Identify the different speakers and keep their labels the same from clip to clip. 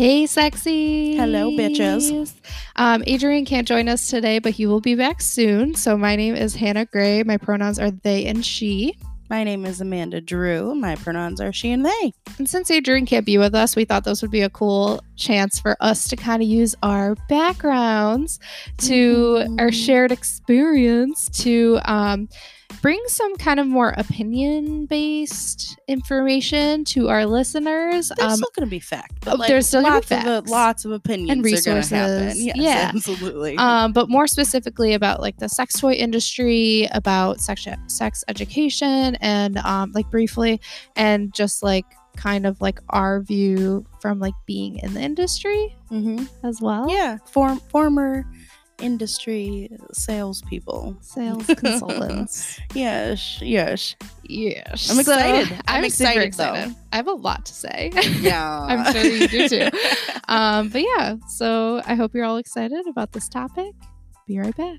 Speaker 1: Hey, sexy.
Speaker 2: Hello, bitches.
Speaker 1: Um, Adrian can't join us today, but he will be back soon. So, my name is Hanna Gray. My pronouns are they and she.
Speaker 2: My name is Amanda Drew. My pronouns are she and they.
Speaker 1: And since Adrian can't be with us, we thought this would be a cool chance for us to kind of use our backgrounds to our
Speaker 2: Mhm.
Speaker 1: shared experience to um, bring some kind of more opinion based information to our listeners.
Speaker 2: There's
Speaker 1: Um,
Speaker 2: still going to be fact, but
Speaker 1: there's still gonna be
Speaker 2: lots of uh, lots of opinions
Speaker 1: And resources.
Speaker 2: Yes,
Speaker 1: Yeah.
Speaker 2: absolutely.
Speaker 1: um, but more specifically about like the sex toy industry, about sex sex education, and um, like briefly, and just like kind of like our view from like being in the industry
Speaker 2: hmm
Speaker 1: as well.
Speaker 2: Yeah, form, former industry salespeople.
Speaker 1: Sales consultants.
Speaker 2: Yes, yes.
Speaker 1: yes.
Speaker 2: I'm excited.
Speaker 1: So,
Speaker 2: I'm
Speaker 1: I'm, super
Speaker 2: excited, though.
Speaker 1: excited. I have a lot to say.
Speaker 2: Yeah,
Speaker 1: I'm sure you do too. um, but yeah, so I hope you're all excited about this topic. Be right back.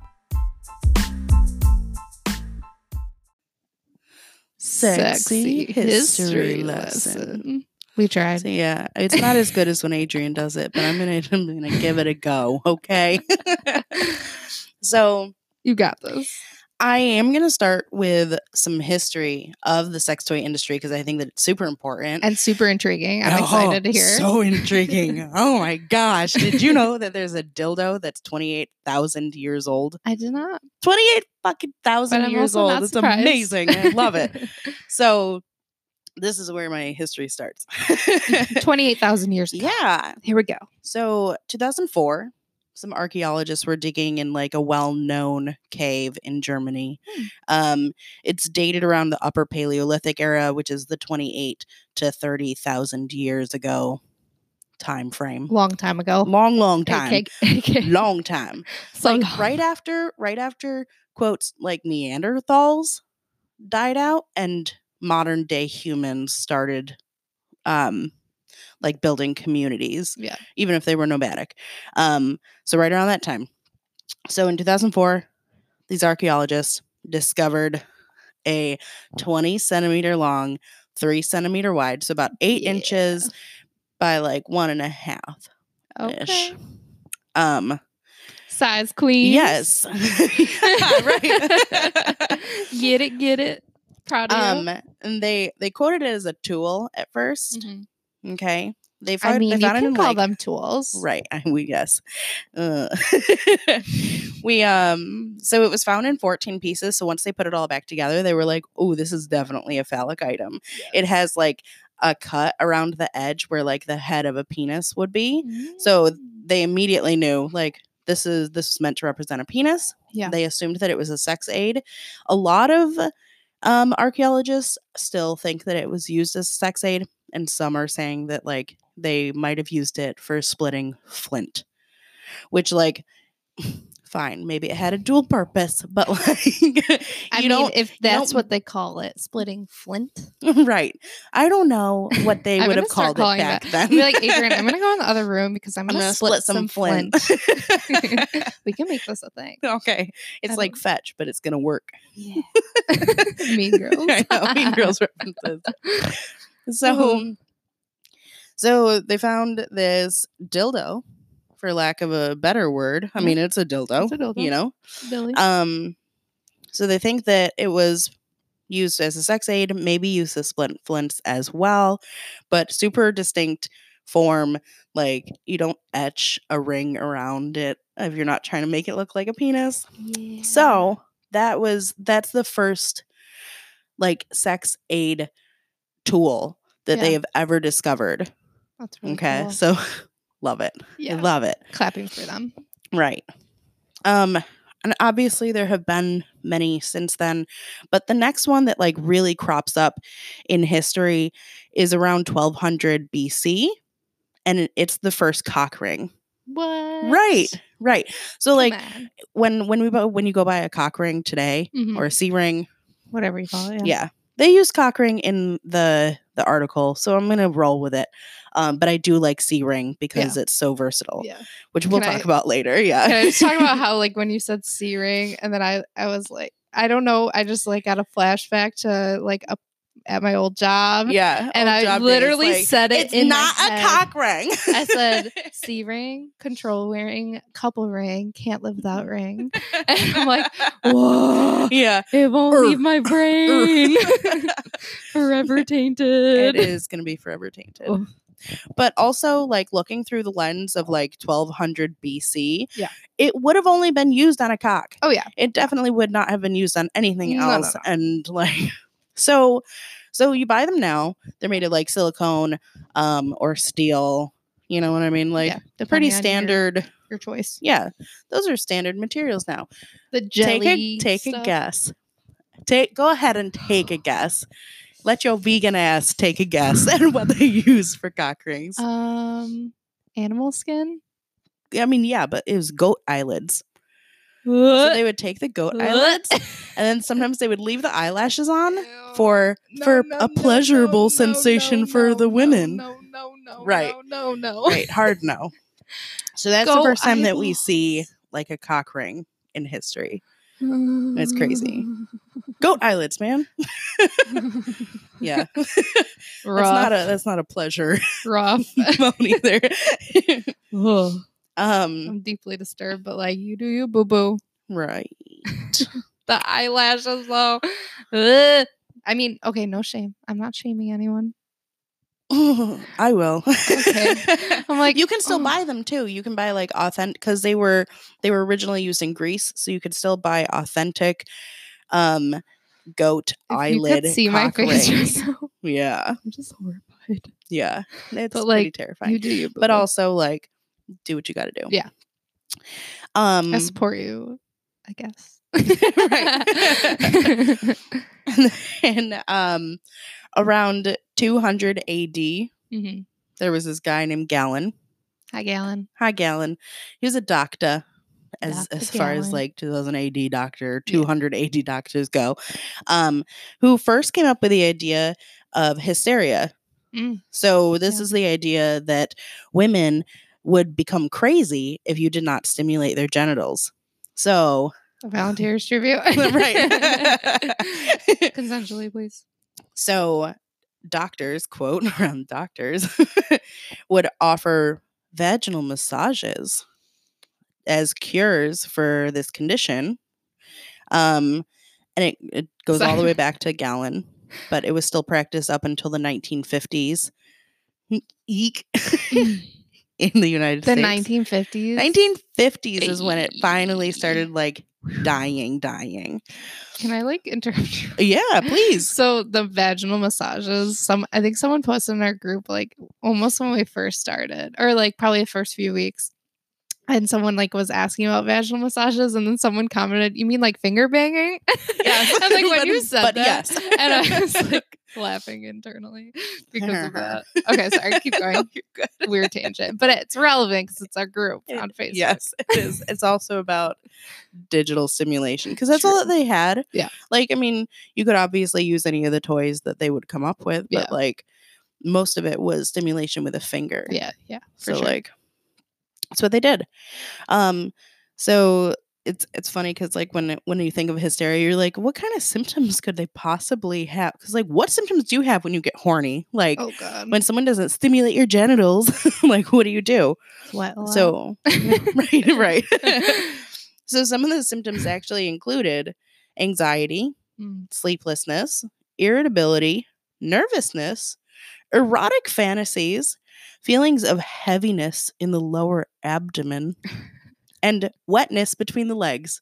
Speaker 2: Sexy history lesson.
Speaker 1: We tried.
Speaker 2: So yeah, it's not as good as when Adrian does it, but I'm gonna I'm gonna give it a go. Okay. so
Speaker 1: You got this.
Speaker 2: I am gonna start with some history of the sex toy industry because I think that it's super important.
Speaker 1: And super intriguing. I'm
Speaker 2: Oh,
Speaker 1: excited to hear.
Speaker 2: So intriguing. oh my gosh. Did you know that there's a dildo that's 28,000 years old?
Speaker 1: I did not.
Speaker 2: 28 fucking thousand years old. It's amazing. I love it. So this is where my history starts.
Speaker 1: 28,000 years ago.
Speaker 2: yeah.
Speaker 1: Here we go.
Speaker 2: So 2004, some archaeologists were digging in like a well-known cave in Germany.
Speaker 1: Hmm.
Speaker 2: Um, it's dated around the Upper Paleolithic era, which is the 28 to 30,000 years ago time frame.
Speaker 1: Long time ago.
Speaker 2: Long, long time.
Speaker 1: AK, AK.
Speaker 2: Long time.
Speaker 1: So
Speaker 2: like
Speaker 1: long.
Speaker 2: right after, right after quotes like Neanderthals died out and modern day humans started um like building communities
Speaker 1: Yeah.
Speaker 2: even if they were nomadic. Um, so right around that time. So in 2004, these archaeologists discovered a 20 centimeter long, three centimeter wide, so about eight
Speaker 1: Yeah.
Speaker 2: inches by like one and a half ish.
Speaker 1: Okay.
Speaker 2: Um,
Speaker 1: Size queen.
Speaker 2: yes, Yeah, right.
Speaker 1: get it, get it. Proud of
Speaker 2: um, and they they quoted it as a tool at 1st
Speaker 1: you.
Speaker 2: Okay, they found
Speaker 1: I mean,
Speaker 2: they
Speaker 1: you can call
Speaker 2: like,
Speaker 1: them tools.
Speaker 2: Right. We guess. Uh, we um so it was found in 14 pieces. So once they put it all back together, they were like, "Oh, this is definitely a phallic item." It has like a cut around the edge where like the head of a penis would be. So
Speaker 1: Mm.
Speaker 2: they immediately knew like this is this was meant to represent a penis.
Speaker 1: Yeah.
Speaker 2: They assumed that it was a sex aid. A lot of um archaeologists still think that it was used as a sex aid and some are saying that like they might have used it for splitting flint. Which like fine, maybe it had a dual purpose, but like you
Speaker 1: I
Speaker 2: don't
Speaker 1: if that's what they call it, splitting flint.
Speaker 2: right. I don't know what they would have called it back
Speaker 1: that.
Speaker 2: then.
Speaker 1: Be like, Adrian, I'm gonna go in the other room because I'm
Speaker 2: I'm
Speaker 1: gonna,
Speaker 2: gonna
Speaker 1: split,
Speaker 2: split some
Speaker 1: some
Speaker 2: flint.
Speaker 1: flint. we can make this a thing.
Speaker 2: okay. It's
Speaker 1: I
Speaker 2: like
Speaker 1: don't-
Speaker 2: fetch, but it's gonna work.
Speaker 1: Yeah. mean girls.
Speaker 2: I know, mean girls references. So
Speaker 1: Mhm.
Speaker 2: so they found this dildo, for lack of a better word. I mean it's a dildo.
Speaker 1: It's a dildo.
Speaker 2: You know?
Speaker 1: Billy.
Speaker 2: Um so they think that it was used as a sex aid, maybe used as splint flints as well, but super distinct form. Like you don't etch a ring around it if you're not trying to make it look like a penis.
Speaker 1: yeah.
Speaker 2: So that was that's the first like sex aid tool that they have ever discovered.
Speaker 1: that's really
Speaker 2: okay.
Speaker 1: cool.
Speaker 2: So love it.
Speaker 1: yeah,
Speaker 2: I love it.
Speaker 1: clapping for them.
Speaker 2: Right. Um and obviously there have been many since then, but the next one that like really crops up in history is around 1200 BC and it's the first cock ring.
Speaker 1: What?
Speaker 2: Right. Right. So like
Speaker 1: on.
Speaker 2: when when we when you go buy a cock ring today
Speaker 1: Mhm.
Speaker 2: or a C ring,
Speaker 1: whatever you call it.
Speaker 2: yeah. They use cock ring in the the article, so I'm gonna roll with it. Um, but I do like C ring because it's so versatile,
Speaker 1: Yeah.
Speaker 2: which we'll
Speaker 1: Can
Speaker 2: talk
Speaker 1: I-
Speaker 2: about later. Yeah.
Speaker 1: Can I just talk about how like when you said C ring and then I I was like I don't know I just like got a flashback to like a at my old job.
Speaker 2: Yeah.
Speaker 1: And I literally
Speaker 2: like,
Speaker 1: said it
Speaker 2: It's not a
Speaker 1: head.
Speaker 2: cock ring.
Speaker 1: I said C ring, control ring, couple ring, can't live without ring. And I'm like, whoa,
Speaker 2: yeah.
Speaker 1: it won't leave my brain. Forever tainted.
Speaker 2: it is going to be forever tainted.
Speaker 1: Oh.
Speaker 2: But also, like looking through the lens of like 1200 BC,
Speaker 1: Yeah.
Speaker 2: it would have only been used on a cock.
Speaker 1: Oh yeah.
Speaker 2: It definitely would not have been used on anything
Speaker 1: No, no,
Speaker 2: else.
Speaker 1: no.
Speaker 2: And like, so, so you buy them now. They're made of like silicone, um, or steel. You know what I mean? Like
Speaker 1: yeah.
Speaker 2: pretty
Speaker 1: depending on your-
Speaker 2: standard.
Speaker 1: Your, choice.
Speaker 2: Yeah, those are standard materials now.
Speaker 1: The jelly.
Speaker 2: take a take a guess. Take go ahead and take a guess. Let your vegan ass take a guess at what they use for cock rings.
Speaker 1: Um, animal skin.
Speaker 2: I mean, yeah, but it was goat eyelids. So they would take the goat eyelids, and then sometimes they would leave the eyelashes on for for a pleasurable sensation for the women.
Speaker 1: No, no, no,
Speaker 2: Right.
Speaker 1: no, no, no.
Speaker 2: Right, hard no. So that's the first time that we see like a cock ring in history. It's crazy. Goat eyelids, man. Yeah, that's not a that's not a pleasure
Speaker 1: rough.
Speaker 2: either. Um,
Speaker 1: I'm deeply disturbed, but like you do you, boo boo.
Speaker 2: right.
Speaker 1: The eyelashes, though. Ugh. I mean, okay, no shame. I'm not shaming anyone.
Speaker 2: I will.
Speaker 1: Okay. I'm like,
Speaker 2: you can still
Speaker 1: oh.
Speaker 2: buy them too. You can buy like authentic because they were they were originally used in Greece, so you could still buy authentic um goat
Speaker 1: If you
Speaker 2: eyelid
Speaker 1: could see my face right.
Speaker 2: Yeah,
Speaker 1: I'm just horrified.
Speaker 2: yeah, it's
Speaker 1: But,
Speaker 2: pretty terrifying.
Speaker 1: You do you,
Speaker 2: but also like do what you got to do.
Speaker 1: Yeah.
Speaker 2: Um,
Speaker 1: I support you. I guess.
Speaker 2: Right. and then um, around 200 AD,
Speaker 1: Mhm.
Speaker 2: there was this guy named Galen.
Speaker 1: Hi, Galen.
Speaker 2: Hi, Galen. He was a doctor, as
Speaker 1: Dr.
Speaker 2: as far as like 2000 AD doctor,
Speaker 1: Yeah.
Speaker 2: 200 AD doctors go, um, who first came up with the idea of hysteria.
Speaker 1: Mm.
Speaker 2: So this
Speaker 1: Yeah.
Speaker 2: is the idea that women would become crazy if you did not stimulate their genitals. So
Speaker 1: A volunteers tribute.
Speaker 2: right.
Speaker 1: Consensually, please.
Speaker 2: so doctors, quote around doctors, would offer vaginal massages as cures for this condition. Um, and it, it goes all the way back to Galen, but it was still practiced up until the 1950s. Eek. In the United States.
Speaker 1: The 1950s.
Speaker 2: 1950s is when it finally started like dying, dying.
Speaker 1: Can I like interrupt you?
Speaker 2: Yeah, please.
Speaker 1: So the vaginal massages, some I think someone posted in our group like almost when we first started, or like probably the first few weeks. And someone like was asking about vaginal massages, and then someone commented, "You mean like finger banging?"
Speaker 2: Yes.
Speaker 1: and like when
Speaker 2: But-
Speaker 1: you said
Speaker 2: but
Speaker 1: that,
Speaker 2: yes.
Speaker 1: and I was like laughing internally because of that. Okay, sorry, keep going.
Speaker 2: No.
Speaker 1: Weird tangent, but it's relevant because it's our group
Speaker 2: It-
Speaker 1: on Facebook.
Speaker 2: Yes, it is. It's also about digital stimulation because that's all that they had.
Speaker 1: Yeah.
Speaker 2: Like, I mean, you could obviously use any of the toys that they would come up with, but
Speaker 1: Yeah.
Speaker 2: like most of it was stimulation with a finger.
Speaker 1: yeah, yeah. For
Speaker 2: so
Speaker 1: sure.
Speaker 2: like that's what they did. Um so it's it's funny because like when when you think of hysteria, you're like, what kind of symptoms could they possibly have? Because like, what symptoms do you have when you get horny? Like
Speaker 1: oh god,
Speaker 2: when someone doesn't stimulate your genitals, like what do you do?
Speaker 1: sweat a.
Speaker 2: So right, right. so some of the symptoms actually included anxiety,
Speaker 1: Mm.
Speaker 2: sleeplessness, irritability, nervousness, erotic fantasies, feelings of heaviness in the lower abdomen, and wetness between the legs.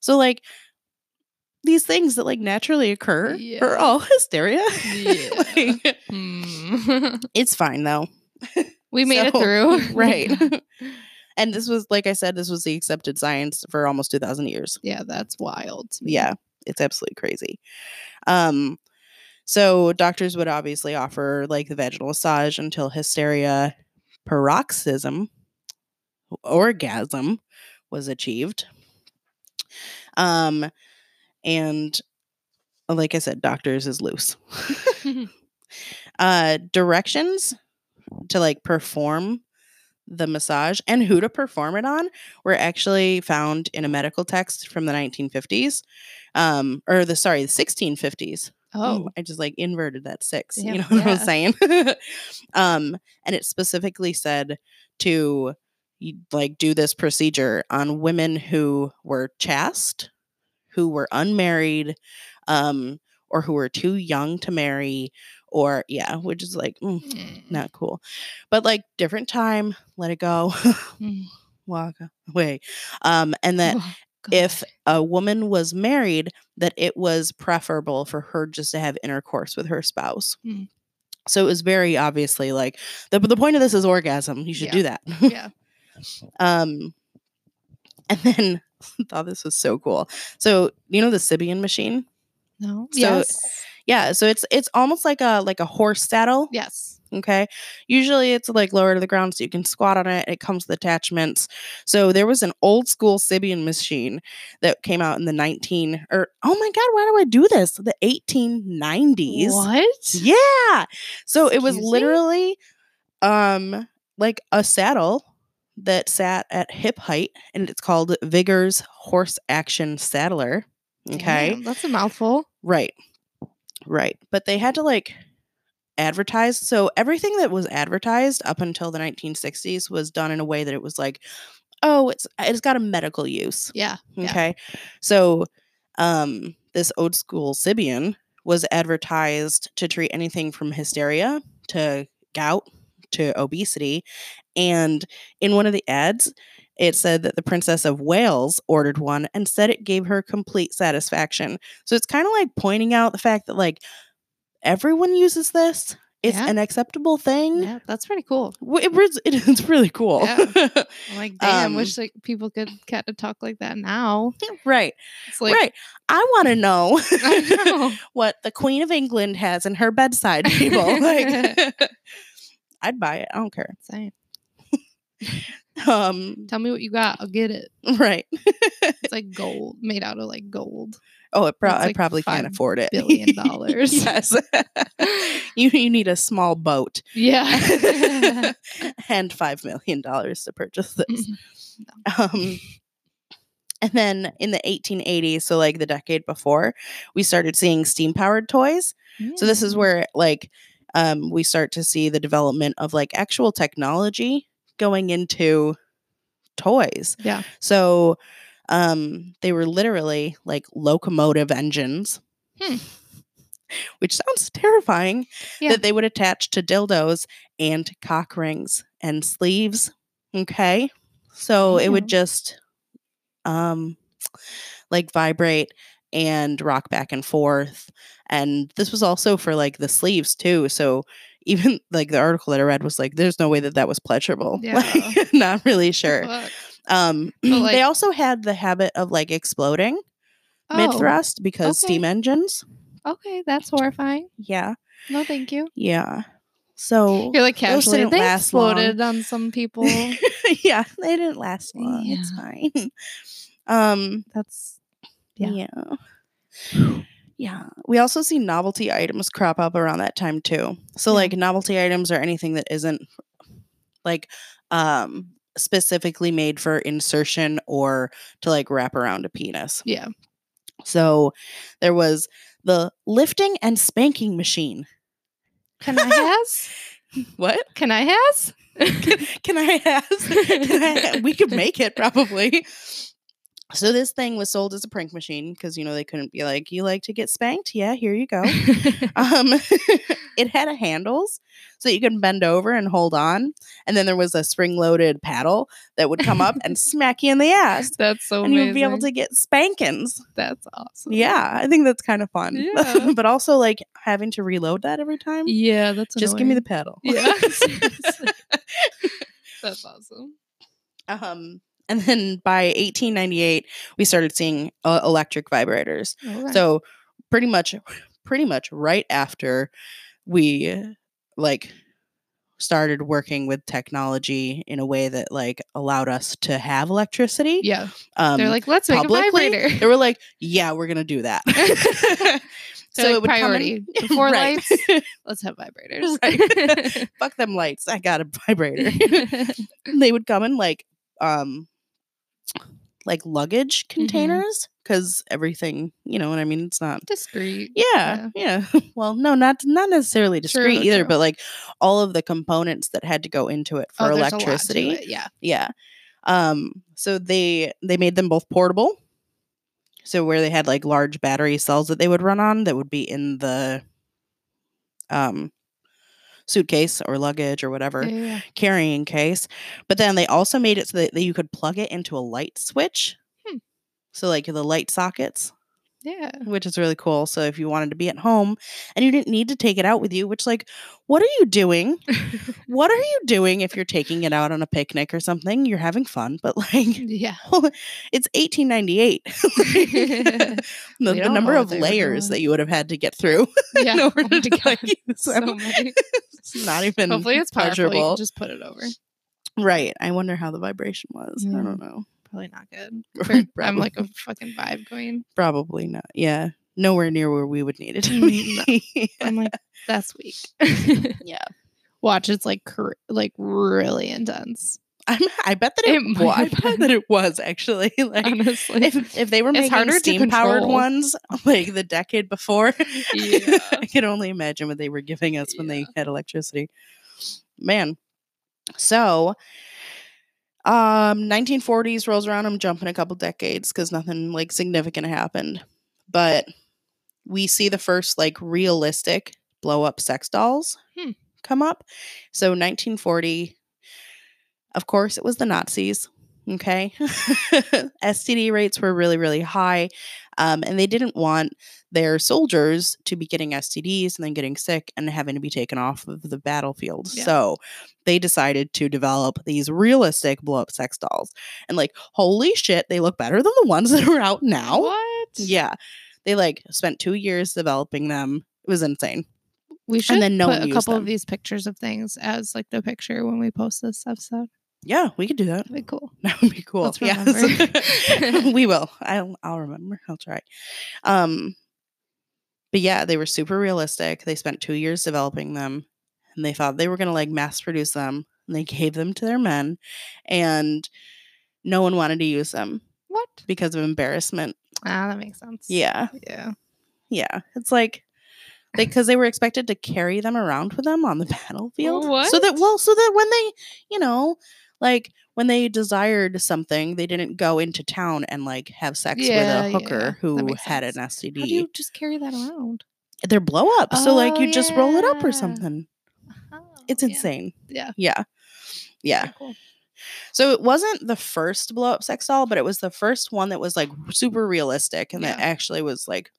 Speaker 2: So like these things that like naturally occur are all hysteria.
Speaker 1: Yeah.
Speaker 2: Like,
Speaker 1: Hmm.
Speaker 2: it's fine though.
Speaker 1: we made
Speaker 2: So-
Speaker 1: it through.
Speaker 2: right. and this was like I said this was the accepted science for almost 2000 years.
Speaker 1: yeah, that's wild.
Speaker 2: Yeah, it's absolutely crazy. Um, so doctors would obviously offer like the vaginal massage until hysteria, paroxysm, orgasm was achieved. Um, and like I said, doctors is loose. uh, directions to like perform the massage and who to perform it on were actually found in a medical text from the 1950s um or the sorry the 1650s
Speaker 1: Oh,
Speaker 2: I just like inverted that six.
Speaker 1: Damn,
Speaker 2: you know what I'm saying? um, and it specifically said to like do this procedure on women who were chaste, who were unmarried, um, or who were too young to marry, or yeah, which is like mm,
Speaker 1: Mm.
Speaker 2: not cool. But like different time, let it go,
Speaker 1: Mm.
Speaker 2: walk away. Um, and that
Speaker 1: Oh,
Speaker 2: if a woman was married, that it was preferable for her just to have intercourse with her spouse.
Speaker 1: Hmm.
Speaker 2: So it was very obviously like the the point of this is orgasm. You should
Speaker 1: Yeah.
Speaker 2: do that.
Speaker 1: yeah,
Speaker 2: um, and then I thought this was so cool. So you know the Sybian machine?
Speaker 1: no,
Speaker 2: So-
Speaker 1: yes,
Speaker 2: Yeah. So it's it's almost like a like a horse saddle.
Speaker 1: yes,
Speaker 2: Okay. Usually it's like lower to the ground so you can squat on it. It comes with attachments. So there was an old school Sybian machine that came out in the 19 or oh my god, why do I do this? The 1890s.
Speaker 1: What?
Speaker 2: Yeah. So it was
Speaker 1: Excuse me?
Speaker 2: literally um like a saddle that sat at hip height and it's called Vigor's Horse Action Saddler. Okay.
Speaker 1: Damn, that's a mouthful.
Speaker 2: Right. Right. But they had to like advertise. So everything that was advertised up until the 1960s was done in a way that it was like, oh, it's it's got a medical use.
Speaker 1: Yeah, yeah.
Speaker 2: Okay. So um this old school Sybian was advertised to treat anything from hysteria to gout to obesity. And in one of the ads, it said that the Princess of Wales ordered one and said it gave her complete satisfaction. So it's kind of like pointing out the fact that like everyone uses this. It's
Speaker 1: Yeah.
Speaker 2: an acceptable thing.
Speaker 1: Yeah, that's pretty cool.
Speaker 2: It, it- it's really cool.
Speaker 1: Yeah. Like, damn,
Speaker 2: Um,
Speaker 1: wish like people could kind of talk like that now.
Speaker 2: right.
Speaker 1: It's like,
Speaker 2: right. I want to know
Speaker 1: know.
Speaker 2: what the Queen of England has in her bedside table. like, I'd buy it. I don't care.
Speaker 1: Same.
Speaker 2: Um,
Speaker 1: Tell me what you got. I'll get it.
Speaker 2: right.
Speaker 1: It's like gold, made out of like gold.
Speaker 2: Oh, it pro-
Speaker 1: It's
Speaker 2: I probably can't afford it.
Speaker 1: billion dollars.
Speaker 2: yes. you you need a small boat
Speaker 1: Yeah.
Speaker 2: and five million dollars to purchase this.
Speaker 1: Mm-hmm.
Speaker 2: Um, and then in the 1880s, so like the decade before, we started seeing steam powered toys. So this is
Speaker 1: Mm.
Speaker 2: where like um, we start to see the development of like actual technology going into toys.
Speaker 1: Yeah.
Speaker 2: So um, they were literally like locomotive engines.
Speaker 1: Hmm.
Speaker 2: Which sounds terrifying
Speaker 1: Yeah.
Speaker 2: that they would attach to dildos and cock rings and sleeves. Okay. So it would just um like vibrate and rock back and forth. And this was also for like the sleeves too. So even like the article that I read was like, there's no way that that was pleasurable.
Speaker 1: Yeah.
Speaker 2: Like, not really sure. Um,
Speaker 1: But,
Speaker 2: they also had the habit of like exploding
Speaker 1: Oh,
Speaker 2: mid thrust because
Speaker 1: okay.
Speaker 2: steam engines.
Speaker 1: okay, that's horrifying.
Speaker 2: Yeah.
Speaker 1: No, thank you.
Speaker 2: Yeah. So
Speaker 1: You're like casually.
Speaker 2: didn't
Speaker 1: They
Speaker 2: last long.
Speaker 1: exploded on some people.
Speaker 2: yeah, they didn't last long. It's fine. Um
Speaker 1: That's Yeah.
Speaker 2: yeah. Yeah. We also see novelty items crop up around that time too. So
Speaker 1: Yeah.
Speaker 2: like novelty items are anything that isn't like um specifically made for insertion or to like wrap around a penis.
Speaker 1: yeah.
Speaker 2: So there was the lifting and spanking machine.
Speaker 1: Can I has?
Speaker 2: What?
Speaker 1: Can I has?
Speaker 2: Can I ask? Can I, we could make it probably. So this thing was sold as a prank machine because you know they couldn't be like, "You like to get spanked? Yeah, here you go." um, it had a handles so you could bend over and hold on, and then there was a spring-loaded paddle that would come up and smack you in the ass,
Speaker 1: That's so
Speaker 2: and
Speaker 1: amazing.
Speaker 2: you'd be able to get spankings.
Speaker 1: That's awesome.
Speaker 2: Yeah, I think that's kind of fun.
Speaker 1: Yeah.
Speaker 2: but also like having to reload that every time.
Speaker 1: Yeah, that's
Speaker 2: Just give me the paddle.
Speaker 1: Yeah. That's awesome.
Speaker 2: Um, and then by 1898, we started seeing uh, electric vibrators.
Speaker 1: Okay.
Speaker 2: So pretty much, pretty much right after we like started working with technology in a way that like allowed us to have electricity.
Speaker 1: yeah,
Speaker 2: Um,
Speaker 1: they're like, let's make a vibrator.
Speaker 2: they were like, "Yeah, we're gonna do that."
Speaker 1: They're like,
Speaker 2: would come in-
Speaker 1: priority before
Speaker 2: Right.
Speaker 1: lights. Let's have vibrators.
Speaker 2: Right. Fuck them lights. I got a vibrator. they would come in like um like luggage containers because everything, you know what I mean? It's not
Speaker 1: Discreet.
Speaker 2: yeah, yeah. Well, no, not not necessarily discreet either,
Speaker 1: true.
Speaker 2: but like all of the components that had to go into it for
Speaker 1: Oh, there's a lot to
Speaker 2: electricity.
Speaker 1: it, Yeah.
Speaker 2: Yeah. Um so they they made them both portable. So where they had like large battery cells that they would run on that would be in the um suitcase or luggage or whatever
Speaker 1: Yeah,
Speaker 2: carrying case. But then they also made it so that, that you could plug it into a light switch.
Speaker 1: Hmm.
Speaker 2: So like the light sockets
Speaker 1: Yeah.
Speaker 2: which is really cool. So if you wanted to be at home and you didn't need to take it out with you, which like what are you doing? what are you doing if you're taking it out on a picnic or something? You're having fun, but like
Speaker 1: yeah.
Speaker 2: it's 1898. the, the number of layers that you would have had to get through
Speaker 1: Yeah.
Speaker 2: in order
Speaker 1: Oh
Speaker 2: to
Speaker 1: God.
Speaker 2: like, use
Speaker 1: So many.
Speaker 2: It's not even
Speaker 1: Hopefully it's powerful. You
Speaker 2: pleasurable.
Speaker 1: can just put it over.
Speaker 2: Right. I wonder how the vibration was. I don't know.
Speaker 1: Probably not good. I'm like a fucking vibe queen.
Speaker 2: Probably not. Yeah. Nowhere near where we would need it to
Speaker 1: Mm,
Speaker 2: be.
Speaker 1: I'm like, that's weak.
Speaker 2: yeah.
Speaker 1: Watch, it's like cr- like really intense.
Speaker 2: I'm, I bet that it,
Speaker 1: It
Speaker 2: wa- I bet that it was actually like
Speaker 1: Honestly.
Speaker 2: if, if they were making steam powered ones like the decade before,
Speaker 1: Yeah.
Speaker 2: I can only imagine what they were giving us when they had electricity. Man, so um 1940s rolls around. I'm jumping a couple decades because nothing like significant happened, but we see the first like realistic blow up sex dolls
Speaker 1: Hmm.
Speaker 2: come up. So 1940, of course, it was the Nazis. Okay. STD rates were really, really high. Um, and they didn't want their soldiers to be getting STDs and then getting sick and having to be taken off of the battlefield.
Speaker 1: Yeah.
Speaker 2: So they decided to develop these realistic blow up sex dolls. And like, holy shit, they look better than the ones that are out now.
Speaker 1: What?
Speaker 2: Yeah. They like spent two years developing them. It was insane.
Speaker 1: We should
Speaker 2: then no
Speaker 1: put a couple
Speaker 2: them.
Speaker 1: of these pictures of things as like the picture when we post this episode.
Speaker 2: Yeah, we could do that.
Speaker 1: That'd be cool.
Speaker 2: That would be cool.
Speaker 1: Let's
Speaker 2: Yes. we will. I'll I'll remember. I'll try. Um but yeah, they were super realistic. They spent 2 years developing them and they thought they were going to like mass produce them. And they gave them to their men and no one wanted to use them
Speaker 1: What?
Speaker 2: because of embarrassment.
Speaker 1: Ah, that makes sense.
Speaker 2: Yeah.
Speaker 1: Yeah.
Speaker 2: Yeah. It's like because they were expected to carry them around with them on the battlefield. So that well, so that when they, you know, like when they desired something, they didn't go into town and like have sex
Speaker 1: Yeah,
Speaker 2: with a hooker
Speaker 1: that
Speaker 2: who had an. STD.
Speaker 1: How do you just carry that around?
Speaker 2: They're blow up. so like
Speaker 1: Oh,
Speaker 2: you just roll it up or something.
Speaker 1: Oh,
Speaker 2: It's insane.
Speaker 1: Yeah.
Speaker 2: Yeah. Yeah.
Speaker 1: Cool.
Speaker 2: So it wasn't the first blow up sex doll, but it was the first one that was like super realistic and that actually was like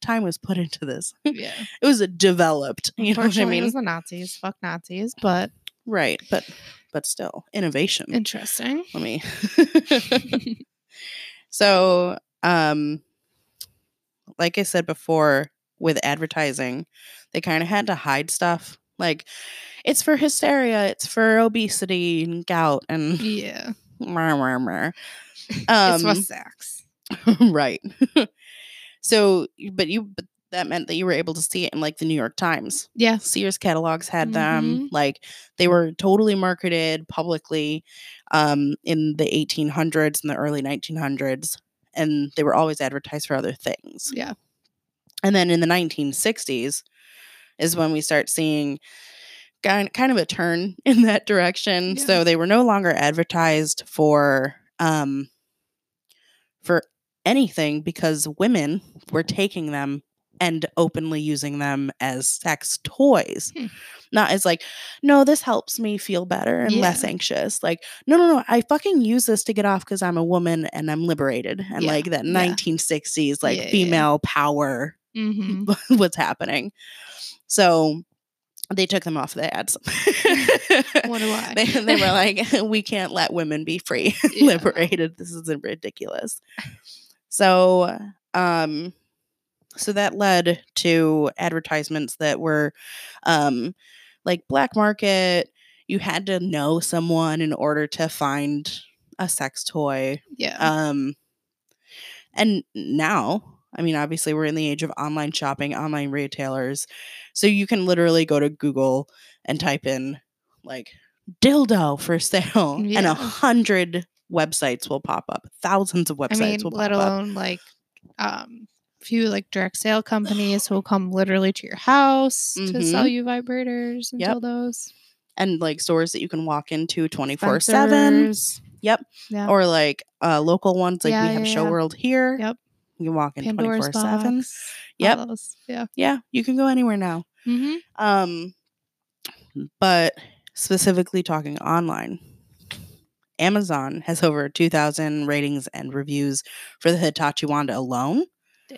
Speaker 2: time was put into this.
Speaker 1: Yeah.
Speaker 2: It was a developed. You know what I
Speaker 1: Unfortunately, it
Speaker 2: mean?
Speaker 1: was the Nazis. Fuck Nazis. But
Speaker 2: Right. But but still, innovation.
Speaker 1: interesting.
Speaker 2: Let me. so, um, like I said before, with advertising, they kind of had to hide stuff. Like, it's for hysteria, it's for obesity and gout and
Speaker 1: yeah.
Speaker 2: meh, meh, meh.
Speaker 1: it's for
Speaker 2: Um,
Speaker 1: sex.
Speaker 2: right. so, but you, but that meant that you were able to see it in like the New York Times.
Speaker 1: Yeah.
Speaker 2: Sears catalogs had them.
Speaker 1: Mhm.
Speaker 2: Like they were totally marketed publicly um, in the 1800s and the early 1900s, and they were always advertised for other things.
Speaker 1: Yeah.
Speaker 2: And then in the 1960s is when we start seeing kind kind of a turn in that direction.
Speaker 1: Yeah.
Speaker 2: So they were no longer advertised for um, for anything because women were taking them and openly using them as sex toys.
Speaker 1: Hmm.
Speaker 2: Not as like, no, this helps me feel better and less anxious. Like, no, no, no, I fucking use this to get off because I'm a woman and I'm liberated. And
Speaker 1: Yeah,
Speaker 2: like that
Speaker 1: yeah.
Speaker 2: 1960s, like
Speaker 1: Yeah, yeah.
Speaker 2: female power
Speaker 1: Mm-hmm.
Speaker 2: what's happening. So they took them off the ads.
Speaker 1: What do I?
Speaker 2: They, they were like, we can't let women be free,
Speaker 1: Yeah.
Speaker 2: liberated. This is ridiculous. So, um, so that led to advertisements that were, um, like black market. You had to know someone in order to find a sex toy.
Speaker 1: Yeah.
Speaker 2: Um, and now, I mean, obviously, we're in the age of online shopping, online retailers. So you can literally go to Google and type in like dildo for sale, and a hundred websites will pop up. Thousands of websites
Speaker 1: I mean,
Speaker 2: will pop up.
Speaker 1: let
Speaker 2: up.
Speaker 1: alone like um few like direct sale companies who will come literally to your house to sell you vibrators and
Speaker 2: Mm-hmm. Yep.
Speaker 1: dildos.
Speaker 2: And like stores that you can walk into 24 7.
Speaker 1: Spencers.
Speaker 2: Yep.
Speaker 1: Yeah.
Speaker 2: Or like uh, local ones, like
Speaker 1: Yeah,
Speaker 2: we have
Speaker 1: yeah,
Speaker 2: Show. World here.
Speaker 1: Yep.
Speaker 2: You can walk in 24 7.
Speaker 1: box.
Speaker 2: Yep.
Speaker 1: those. Yeah.
Speaker 2: Yeah, you can go anywhere now.
Speaker 1: Mm-hmm.
Speaker 2: Um, but specifically talking online, Amazon has over 2,000 ratings and reviews for the Hitachi Wanda alone,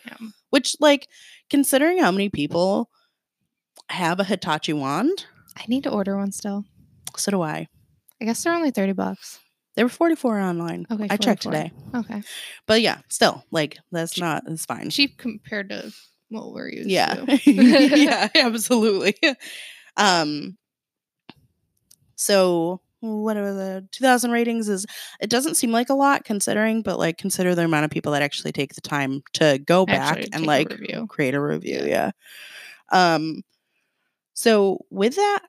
Speaker 1: Damn.
Speaker 2: which, like, considering how many people have a Hitachi wand,
Speaker 1: I need to order one still.
Speaker 2: so do I.
Speaker 1: I guess they're only 30 bucks.
Speaker 2: They were 44 online.
Speaker 1: Okay.
Speaker 2: I checked today.
Speaker 1: Okay.
Speaker 2: But yeah, still, like, that's not, it's fine.
Speaker 1: Cheap compared to what we're used
Speaker 2: yeah.
Speaker 1: to.
Speaker 2: yeah, absolutely. Um, so what are the 2000 ratings is it doesn't seem like a lot considering but like consider the amount of people that actually take the time to go back
Speaker 1: Actually
Speaker 2: and like
Speaker 1: review.
Speaker 2: create a review
Speaker 1: Yeah.
Speaker 2: yeah um so with that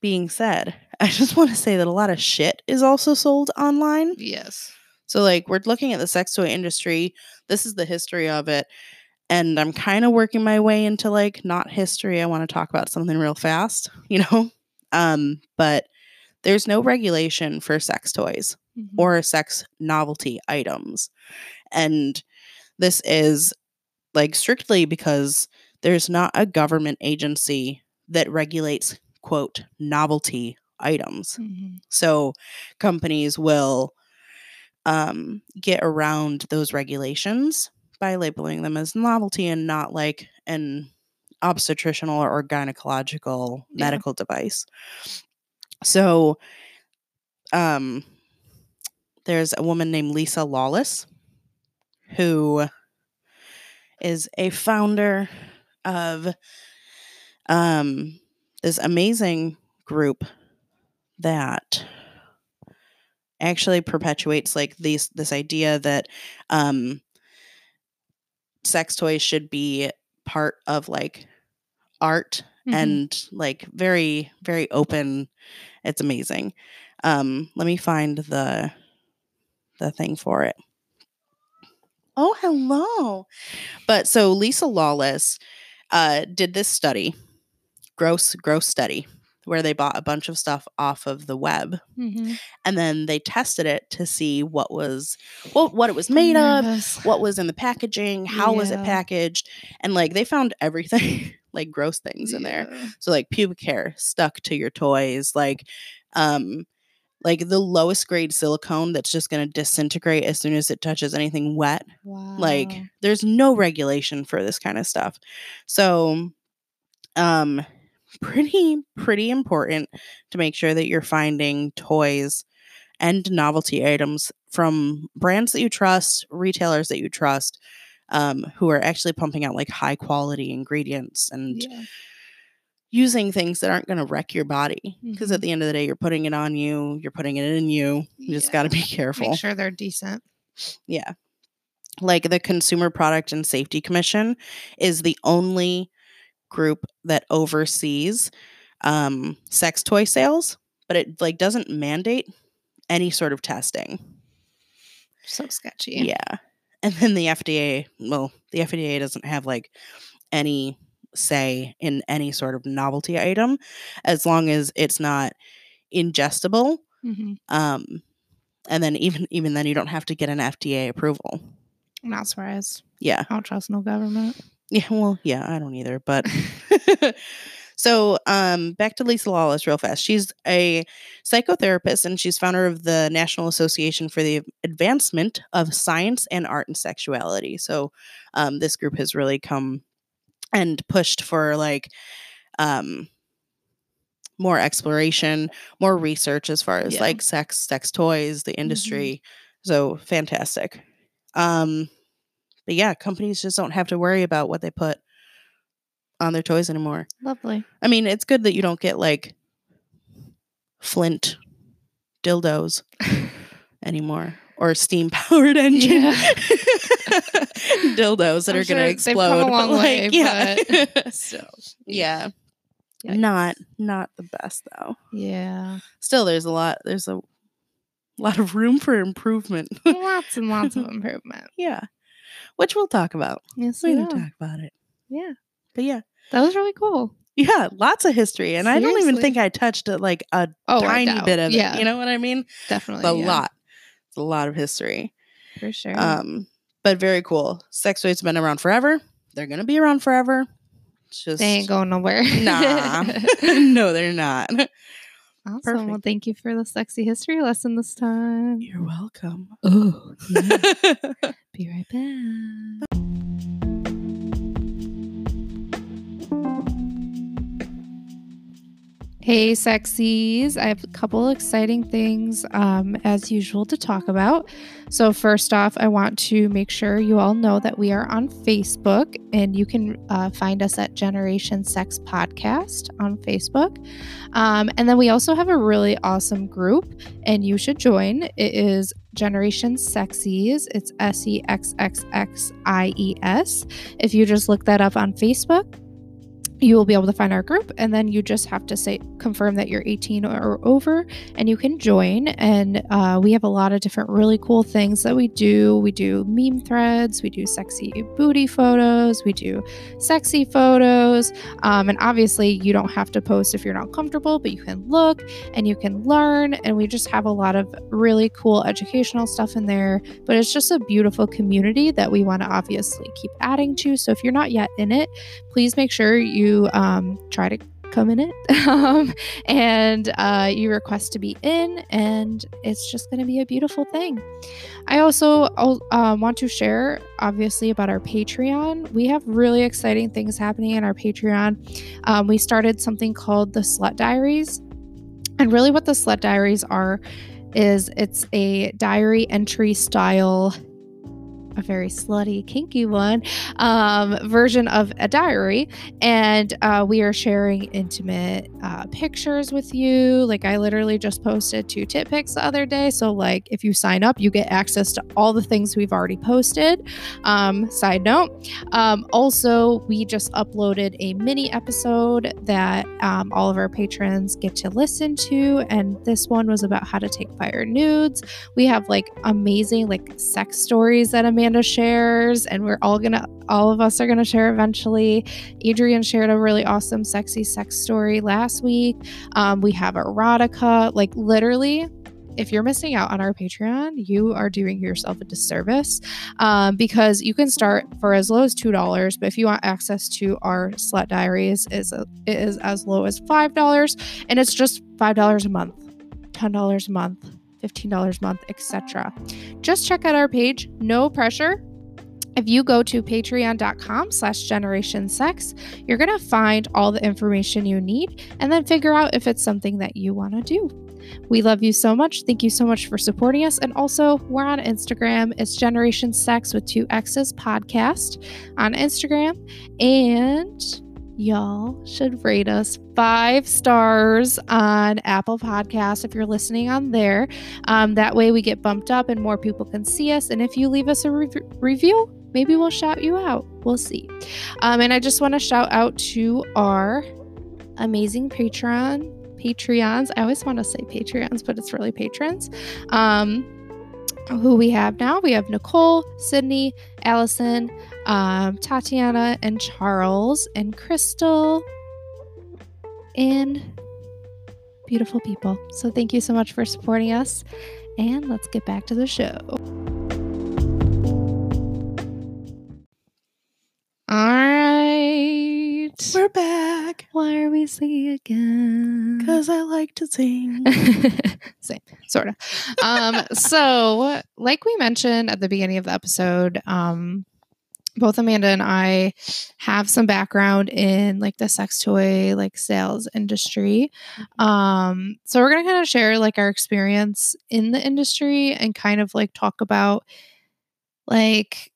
Speaker 2: being said i just want to say that a lot of shit is also sold online
Speaker 1: Yes.
Speaker 2: so like we're looking at the sex toy industry. This is the history of it. And I'm kind of working my way into like not history. I want to talk about something real fast, you know? Um, but there's no regulation for sex toys
Speaker 1: Mhm.
Speaker 2: or sex novelty items. And this is like strictly because there's not a government agency that regulates quote novelty items.
Speaker 1: Mhm.
Speaker 2: So companies will um, get around those regulations by labeling them as novelty and not like an obstetritional or gynecological
Speaker 1: Yeah.
Speaker 2: medical device. So um, there's a woman named Lisa Lawless who is a founder of um, this amazing group that actually perpetuates like these this idea that um sex toys should be part of like art
Speaker 1: Mhm.
Speaker 2: and like very very open. It's amazing. Um let me find the the thing for it. Oh hello. But so lisa lawless uh did this study gross gross study where they bought a bunch of stuff off of the web
Speaker 1: Mhm.
Speaker 2: and then they tested it to see what was what what it was made of what was in the packaging how was it packaged and like they found everything like gross things in there. So like pubic hair stuck to your toys like um like the lowest grade silicone that's just going to disintegrate as soon as it touches anything wet
Speaker 1: Wow.
Speaker 2: like there's no regulation for this kind of stuff. So um pretty pretty important to make sure that you're finding toys and novelty items from brands that you trust retailers that you trust um, who are actually pumping out like high quality ingredients and
Speaker 1: yeah.
Speaker 2: using things that aren't going to wreck your body because
Speaker 1: Mhm.
Speaker 2: at the end of the day you're putting it on you you're putting it in you you just
Speaker 1: Yeah.
Speaker 2: got to be careful
Speaker 1: Make sure they're decent.
Speaker 2: yeah. Like the Consumer Product and Safety Commission is the only group that oversees um sex toy sales, but it like doesn't mandate any sort of testing.
Speaker 1: So sketchy.
Speaker 2: Yeah. And then the FDA, well, the FDA doesn't have like any say in any sort of novelty item as long as it's not ingestible.
Speaker 1: hmm
Speaker 2: Um and then even even then you don't have to get an FDA approval.
Speaker 1: I'm not surprised.
Speaker 2: Yeah.
Speaker 1: I don't trust no government.
Speaker 2: Yeah, well, yeah, I don't either, but so um back to Lisa Lawless real fast. She's a psychotherapist and she's founder of the National Association for the Advancement of Science and Art and Sexuality. So um this group has really come and pushed for like um more exploration, more research as far as
Speaker 1: Yeah.
Speaker 2: like sex, sex toys, the industry. So fantastic. Um but yeah, companies just don't have to worry about what they put on their toys anymore.
Speaker 1: Lovely.
Speaker 2: I mean, it's good that you don't get like flint dildos anymore or steam powered engine
Speaker 1: Yeah.
Speaker 2: dildos that
Speaker 1: I'm
Speaker 2: are
Speaker 1: sure
Speaker 2: going to
Speaker 1: they've come a
Speaker 2: explode. but
Speaker 1: way,
Speaker 2: like, yeah.
Speaker 1: Still.
Speaker 2: yeah.
Speaker 1: Yikes.
Speaker 2: Not not the best though.
Speaker 1: Yeah.
Speaker 2: Still there's a lot there's a lot of room for improvement.
Speaker 1: lots and lots of improvement.
Speaker 2: yeah. Which we'll talk about.
Speaker 1: Yes,
Speaker 2: We
Speaker 1: will.
Speaker 2: talk about it.
Speaker 1: Yeah,
Speaker 2: But yeah.
Speaker 1: That was really cool.
Speaker 2: Yeah, lots of history. And I don't even think I touched uh, like a
Speaker 1: Oh,
Speaker 2: tiny bit of
Speaker 1: yeah,
Speaker 2: it. You know what I mean?
Speaker 1: definitely
Speaker 2: a
Speaker 1: yeah,
Speaker 2: lot. It's a lot of history.
Speaker 1: for sure.
Speaker 2: Um, but very cool. Sex toys have been around forever. They're gonna be around forever. It's just
Speaker 1: they ain't going nowhere.
Speaker 2: nah. no, they're not.
Speaker 1: awesome.
Speaker 2: Perfect.
Speaker 1: Well, thank you for the sexy history lesson this time.
Speaker 2: You're welcome.
Speaker 1: Oh, be right back. Hey, sexies. I have a couple exciting things, um, as usual, to talk about. So, first off, I want to make sure you all know that we are on Facebook and you can uh, find us at Generation Sex Podcast on Facebook. Um, and then we also have a really awesome group, and you should join. It is Generation Sexies. It's S E X X X I E S. If you just look that up on Facebook, you will be able to find our group and then you just have to say confirm that you're 18 or over and you can join. And uh, we have a lot of different really cool things that we do. We do meme threads we do sexy booty photos we do sexy photos. Um, and obviously you don't have to post if you're not comfortable but you can look and you can learn. And we just have a lot of really cool educational stuff in there but it's just a beautiful community that we want to obviously keep adding to. So if you're not yet in it please make sure you um, try to come in it. Um, and uh, you request to be in and it's just going to be a beautiful thing. I also uh, want to share obviously about our patreon. We have really exciting things happening in our patreon. Um, we started something called the slut diaries. And really what the slut diaries are is it's a diary entry style a very slutty, kinky one um, version of a diary. And uh, we are sharing intimate uh, pictures with you. Like, I literally just posted two tit pics the other day. So, like, if you sign up, you get access to all the things we've already posted. Um, side note. Um, also, we just uploaded a mini episode that um, all of our patrons get to listen to. And this one was about how to take fire nudes. We have like amazing, like, sex stories that Amanda shares, and we're all gonna, all of us are gonna share eventually. Adrian shared a really awesome, sexy sex story last week. Um, we have erotica, like literally. If you're missing out on our Patreon, you are doing yourself a disservice um, because you can start for as low as two dollars. But if you want access to our slut diaries, is it is as low as five dollars, and it's just five dollars a month, ten dollars a month, $15 a month, etc. Just check out our page, no pressure. If you go to patreon.com slash generation sex, you're going to find all the information you need and then figure out if it's something that you want to do. We love you so much. Thank you so much for supporting us. And also, we're on Instagram. It's Generation Sex with Two X's podcast on Instagram. And y'all should rate us five stars on Apple Podcasts if you're listening on there. Um, that way we get bumped up and more people can see us. And if you leave us a re- review, maybe we'll shout you out. We'll see. Um, and I just want to shout out to our amazing Patreon. Patreons. I always want to say Patreons, but it's really patrons. Um, who we have now. We have Nicole, Sydney, Allison, um, Tatiana, and Charles, and Crystal, and beautiful people. So thank you so much for supporting us. And let's get back to the show.
Speaker 2: Back
Speaker 1: Why are we singing again?
Speaker 2: because I like to sing.
Speaker 1: Same, sort of. Um, so, like we mentioned at the beginning of the episode, um, both Amanda and I have some background in like the sex toy like sales industry. Um, so we're gonna kind of share like our experience in the industry and kind of like talk about like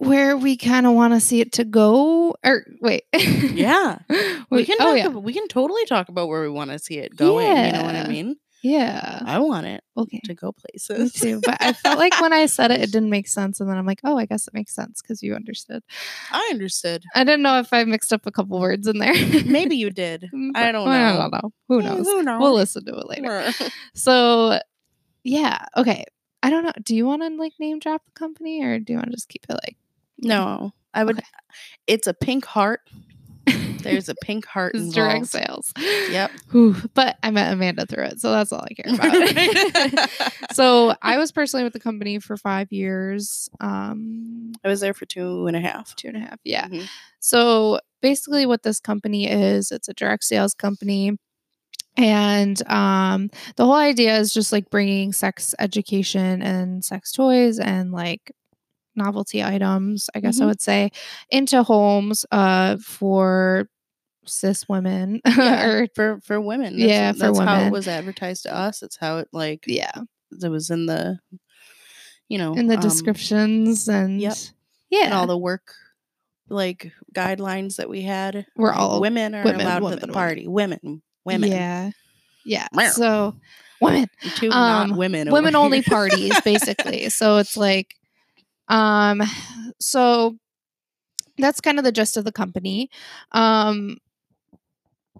Speaker 1: where we kind of want to see it to go. Or wait,
Speaker 2: yeah, we can. Oh, talk
Speaker 1: oh yeah,
Speaker 2: about, we can totally talk about where we want to see it going. yeah. You know what I mean?
Speaker 1: yeah.
Speaker 2: I want it
Speaker 1: Okay.
Speaker 2: to go
Speaker 1: Me
Speaker 2: places.
Speaker 1: too. But I felt like when I said it, it didn't make sense. And then I'm like, oh, I guess it makes sense because you understood.
Speaker 2: I understood.
Speaker 1: I didn't know if I mixed up a couple words in there.
Speaker 2: Maybe you did. Mm, I don't know.
Speaker 1: I don't know. Who knows?
Speaker 2: Who knows?
Speaker 1: We'll listen to it later. So, yeah. Okay. I don't know. Do you want to like name drop the company or do you want to just keep it like
Speaker 2: No, I would.
Speaker 1: Okay.
Speaker 2: It's a pink heart. There's a pink heart
Speaker 1: it's direct sales?
Speaker 2: Yep.
Speaker 1: Whew, but I met Amanda through it, so that's all I care about. so I was personally with the company for five years. Um,
Speaker 2: I was there for two and a half.
Speaker 1: two and a half. Yeah.
Speaker 2: Mhm.
Speaker 1: So basically, what this company is, it's a direct sales company. And um, the whole idea is just like bringing sex education and sex toys and like novelty items, I guess I
Speaker 2: Mhm.
Speaker 1: would say, into homes uh, for cis women.
Speaker 2: Yeah,
Speaker 1: or
Speaker 2: for for women.
Speaker 1: Yeah, for
Speaker 2: that's how it was advertised to us. It's how it like
Speaker 1: yeah,
Speaker 2: it was in the, you know,
Speaker 1: in the
Speaker 2: um,
Speaker 1: descriptions and
Speaker 2: yep.
Speaker 1: yeah,
Speaker 2: and all the work like guidelines that we had.
Speaker 1: We're all
Speaker 2: women are
Speaker 1: women,
Speaker 2: allowed
Speaker 1: women,
Speaker 2: at the party. Women, women,
Speaker 1: Yeah. Yeah. So women.
Speaker 2: two
Speaker 1: Um,
Speaker 2: not women,
Speaker 1: women only parties basically so it's like um so that's kind of the gist of the company um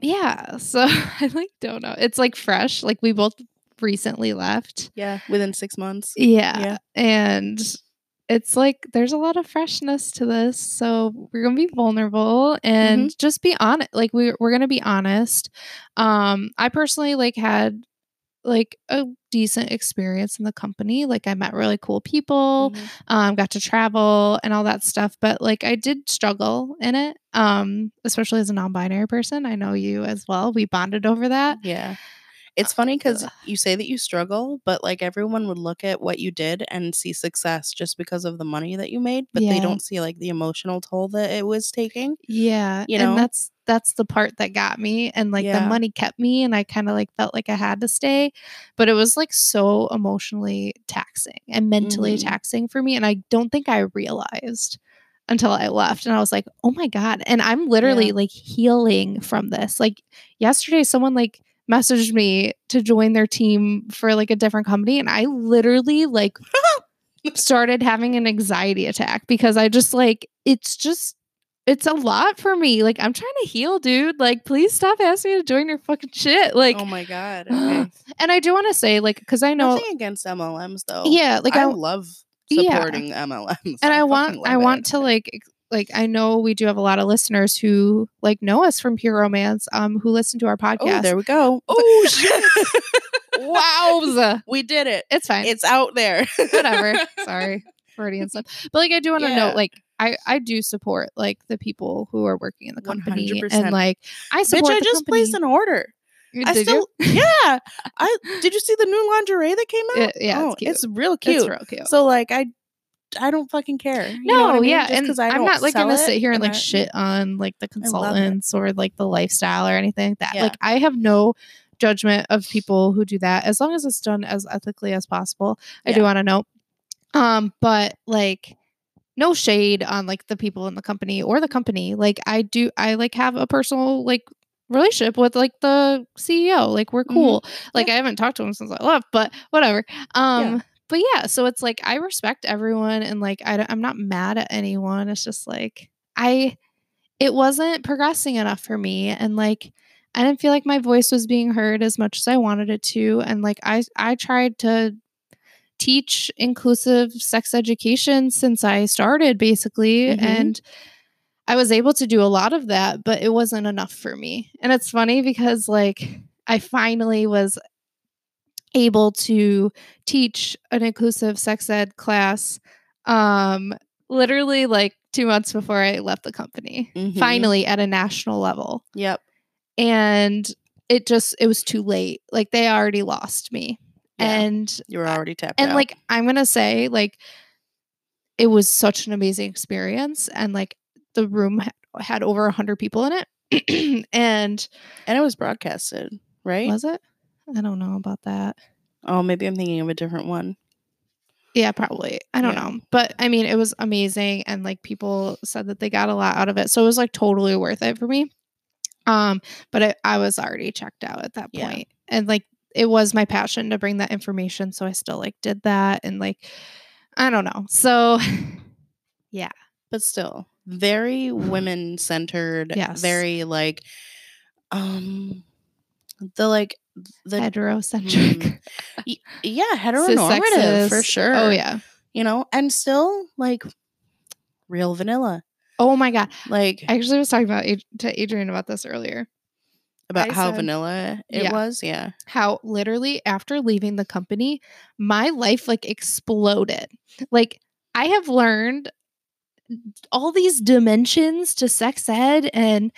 Speaker 1: yeah so i like don't know it's like fresh like we both recently left
Speaker 2: yeah, within six months.
Speaker 1: yeah,
Speaker 2: Yeah.
Speaker 1: and it's like there's a lot of freshness to this so we're gonna be vulnerable and
Speaker 2: Mm-hmm.
Speaker 1: just be honest like we, we're gonna be honest um i personally like had like a decent experience in the company like i met really cool people
Speaker 2: Mhm.
Speaker 1: um got to travel and all that stuff but like i did struggle in it um especially as a non-binary person i know you as well we bonded over that
Speaker 2: Yeah. It's funny because you say that you struggle, but like everyone would look at what you did and see success just because of the money that you made, but they don't see like the emotional toll that it was taking.
Speaker 1: Yeah,
Speaker 2: You know, and
Speaker 1: that's that's the part that got me and like the money kept me and I kind of like felt like I had to stay, but it was like so emotionally taxing and mentally
Speaker 2: Mhm.
Speaker 1: taxing for me and I don't think I realized until I left and I was like, "Oh my god." And I'm literally
Speaker 2: Yeah.
Speaker 1: like healing from this. Like yesterday someone like messaged me to join their team for like a different company and I literally like started having an anxiety attack because I just like it's just it's a lot for me. Like I'm trying to heal, dude. Like please stop asking me to join your fucking shit. Like
Speaker 2: oh my god. Okay.
Speaker 1: and I do want to say like cuz I know
Speaker 2: Nothing against MLMs though.
Speaker 1: yeah, like
Speaker 2: I,
Speaker 1: I,
Speaker 2: love
Speaker 1: Yeah.
Speaker 2: supporting MLMs.
Speaker 1: and I, want I want
Speaker 2: it.
Speaker 1: to like like I know we do have a lot of listeners who like know us from Pure Romance um who listen to our podcast.
Speaker 2: Oh, there we go.
Speaker 1: Oh, shit. Wowza.
Speaker 2: we did it.
Speaker 1: It's fine.
Speaker 2: It's out there.
Speaker 1: whatever. Sorry, Freudian stuff. But like, I do want to
Speaker 2: Yeah.
Speaker 1: note, like, I I do support like the people who are working in the company,
Speaker 2: 100%.
Speaker 1: and like I support.
Speaker 2: Bitch.
Speaker 1: I
Speaker 2: just
Speaker 1: company.
Speaker 2: placed an order. I
Speaker 1: Did
Speaker 2: still, yeah. I did you see the new lingerie that came out?
Speaker 1: It- yeah,
Speaker 2: oh,
Speaker 1: it's
Speaker 2: it's real cute.
Speaker 1: It's real cute.
Speaker 2: So like I, I don't fucking care.
Speaker 1: No,
Speaker 2: I mean?
Speaker 1: yeah,
Speaker 2: Just
Speaker 1: and
Speaker 2: I
Speaker 1: I'm
Speaker 2: don't
Speaker 1: not like gonna
Speaker 2: it
Speaker 1: sit here and like
Speaker 2: I-
Speaker 1: shit on like the consultants or like the lifestyle or anything like that.
Speaker 2: Yeah.
Speaker 1: Like I have no judgment of people who do that as long as it's done as ethically as possible. I do want to know. Um, but like no shade on like the people in the company or the company. Like I do I like have a personal like relationship with like the CEO. Like we're
Speaker 2: Mhm.
Speaker 1: cool. Like I haven't talked to him since I left, but whatever. Um
Speaker 2: Yeah.
Speaker 1: But yeah, so it's like I respect everyone and like I don't- I'm not mad at anyone. It's just like I it wasn't progressing enough for me and like I didn't feel like my voice was being heard as much as I wanted it to and like I I tried to teach inclusive sex education since I started basically
Speaker 2: Mhm.
Speaker 1: and I was able to do a lot of that but it wasn't enough for me. And it's funny because like I finally was able to teach an inclusive sex ed class um literally like 2 months before I left the company.
Speaker 2: Mhm.
Speaker 1: Finally at a national level.
Speaker 2: Yep.
Speaker 1: And it just it was too late. Like they already lost me.
Speaker 2: Yeah.
Speaker 1: And
Speaker 2: You were already tapped
Speaker 1: and
Speaker 2: out.
Speaker 1: like I'm gonna say like it was such an amazing experience and like the room had, had over a hundred people in it and
Speaker 2: and it was broadcasted, right?
Speaker 1: was it I don't know about that
Speaker 2: oh, maybe I'm thinking of a different one.
Speaker 1: yeah probably I don't
Speaker 2: Yeah.
Speaker 1: know but I mean it was amazing and like people said that they got a lot out of it so it was like totally worth it for me um but I, I was already checked out at that
Speaker 2: Yeah.
Speaker 1: point and like it was my passion to bring that information so I still like did that and like I don't know so yeah.
Speaker 2: but still very women centered
Speaker 1: Yes.
Speaker 2: very like um the like the
Speaker 1: heterocentric,
Speaker 2: Mm. yeah heteronormative for sure.
Speaker 1: Oh yeah.
Speaker 2: you know, and still like real vanilla.
Speaker 1: Oh my god.
Speaker 2: Like
Speaker 1: I actually was talking about to Adrian about this earlier.
Speaker 2: about
Speaker 1: I
Speaker 2: how
Speaker 1: said-
Speaker 2: vanilla it
Speaker 1: Yeah.
Speaker 2: was. Yeah.
Speaker 1: how literally after leaving the company, my life like exploded. Like I have learned all these dimensions to sex ed and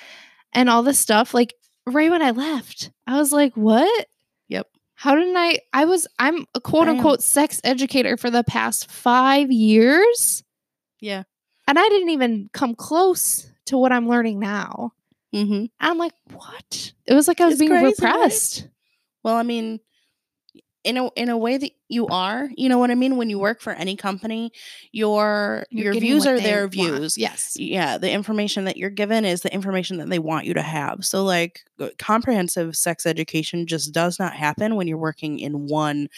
Speaker 1: and all this stuff like right when I left. I was like, "What?"
Speaker 2: Yep.
Speaker 1: How didn't I I was I'm a quote unquote sex educator for the past 5 years
Speaker 2: Yeah.
Speaker 1: and I didn't even come close to what I'm learning now.
Speaker 2: Mm-hmm.
Speaker 1: I'm like, "What?" It was like I was
Speaker 2: It's
Speaker 1: being
Speaker 2: crazy, right?
Speaker 1: repressed.
Speaker 2: Well, I mean, in a in a way that you are, you know what I mean. When you work for any company, your
Speaker 1: You're
Speaker 2: your views are their
Speaker 1: want.
Speaker 2: views.
Speaker 1: Yes.
Speaker 2: Yeah, the information that you're given is the information that they want you to have. So, like, comprehensive sex education just does not happen when you're working in one,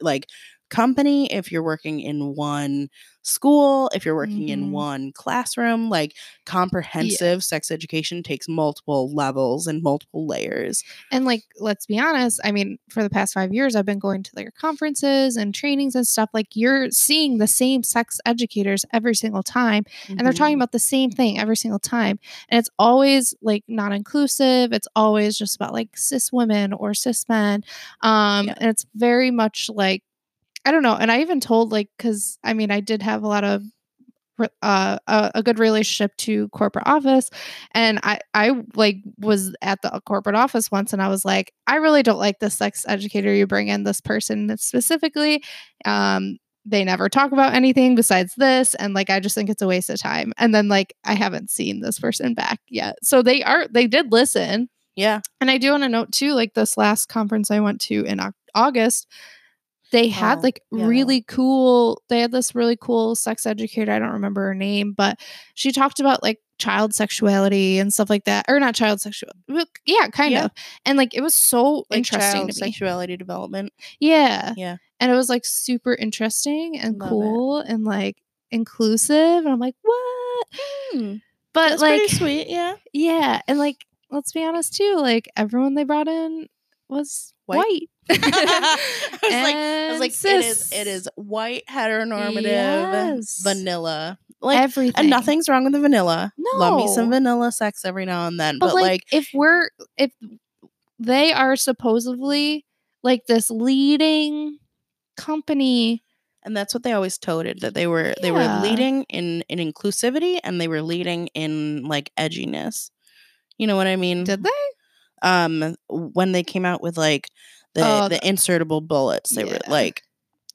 Speaker 2: like, company. If you're working in one school, if you're working
Speaker 1: Mhm.
Speaker 2: in one classroom, like, comprehensive sex education takes multiple levels and multiple layers.
Speaker 1: And like, let's be honest, I mean, for the past five years, I've been going to like conferences and trainings and stuff. Like, you're seeing the same sex educators every single time, and they're talking
Speaker 2: Mhm.
Speaker 1: about the same thing every single time. And it's always like not inclusive. It's always just about like cis women or cis men. Um,
Speaker 2: Yeah.
Speaker 1: and it's very much like, I don't know. And I even told like, because I mean, I did have a lot of uh, a, a good relationship to corporate office and i i like was at the corporate office once and i was like i really don't like this sex educator you bring in this person specifically um they never talk about anything besides this and like i just think it's a waste of time and then like i haven't seen this person back yet so they are they did listen
Speaker 2: Yeah.
Speaker 1: and I do want to note too, like this last conference I went to in August, they had
Speaker 2: Oh,
Speaker 1: like
Speaker 2: yeah.
Speaker 1: really cool, they had this really cool sex educator. I don't remember her name, but she talked about like child sexuality and stuff like that. Or not child sexual. Yeah, kind
Speaker 2: Yeah.
Speaker 1: of. And like it was so
Speaker 2: Like
Speaker 1: interesting
Speaker 2: child
Speaker 1: to me.
Speaker 2: sexuality development.
Speaker 1: Yeah.
Speaker 2: Yeah.
Speaker 1: And it was like super interesting and
Speaker 2: Love it.
Speaker 1: cool and like inclusive. And I'm like, what? Mm. But
Speaker 2: That's
Speaker 1: like,
Speaker 2: pretty sweet. Yeah.
Speaker 1: yeah. And like, let's be honest too, like everyone they brought in was
Speaker 2: White.
Speaker 1: white.
Speaker 2: I was like, I was like, it is, it
Speaker 1: cis.
Speaker 2: is white, heteronormative,
Speaker 1: Yes.
Speaker 2: vanilla. Like,
Speaker 1: everything.
Speaker 2: and nothing's wrong with the vanilla. No, Love me some vanilla sex every now and then,
Speaker 1: But,
Speaker 2: but,
Speaker 1: like,
Speaker 2: like,
Speaker 1: if we're if they are supposedly like this leading company,
Speaker 2: and that's what they always toted that they were they were leading in in inclusivity and they were leading in like edginess. You know what I mean?
Speaker 1: did they?
Speaker 2: um when they came out with like the
Speaker 1: Oh,
Speaker 2: the insertable bullets they were like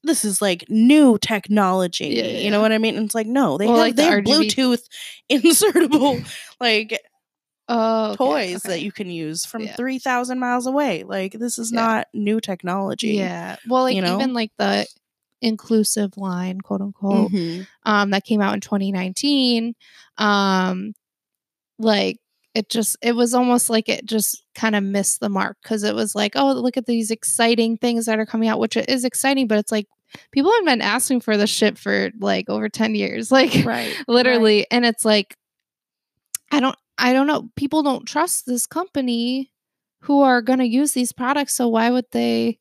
Speaker 2: this is like new technology
Speaker 1: Yeah,
Speaker 2: you know what i mean and it's like no they
Speaker 1: Well,
Speaker 2: have
Speaker 1: like the
Speaker 2: they have
Speaker 1: RGB
Speaker 2: bluetooth insertable like
Speaker 1: Oh, okay,
Speaker 2: toys
Speaker 1: okay.
Speaker 2: that you can use from
Speaker 1: Yeah.
Speaker 2: 3000 miles away like this is
Speaker 1: Yeah.
Speaker 2: not new technology
Speaker 1: Yeah. Well, like
Speaker 2: you know?
Speaker 1: even like the inclusive line, quote unquote,
Speaker 2: Mhm.
Speaker 1: um, that came out in 2019. Um, like it just it was almost like it just kind of missed the mark because it was like, oh, look at these exciting things that are coming out, which is exciting, but it's like people have been asking for this shit for like over 10 years. Like
Speaker 2: right
Speaker 1: literally. And it's like I don't I don't know. People don't trust this company who are gonna use these products. So why would they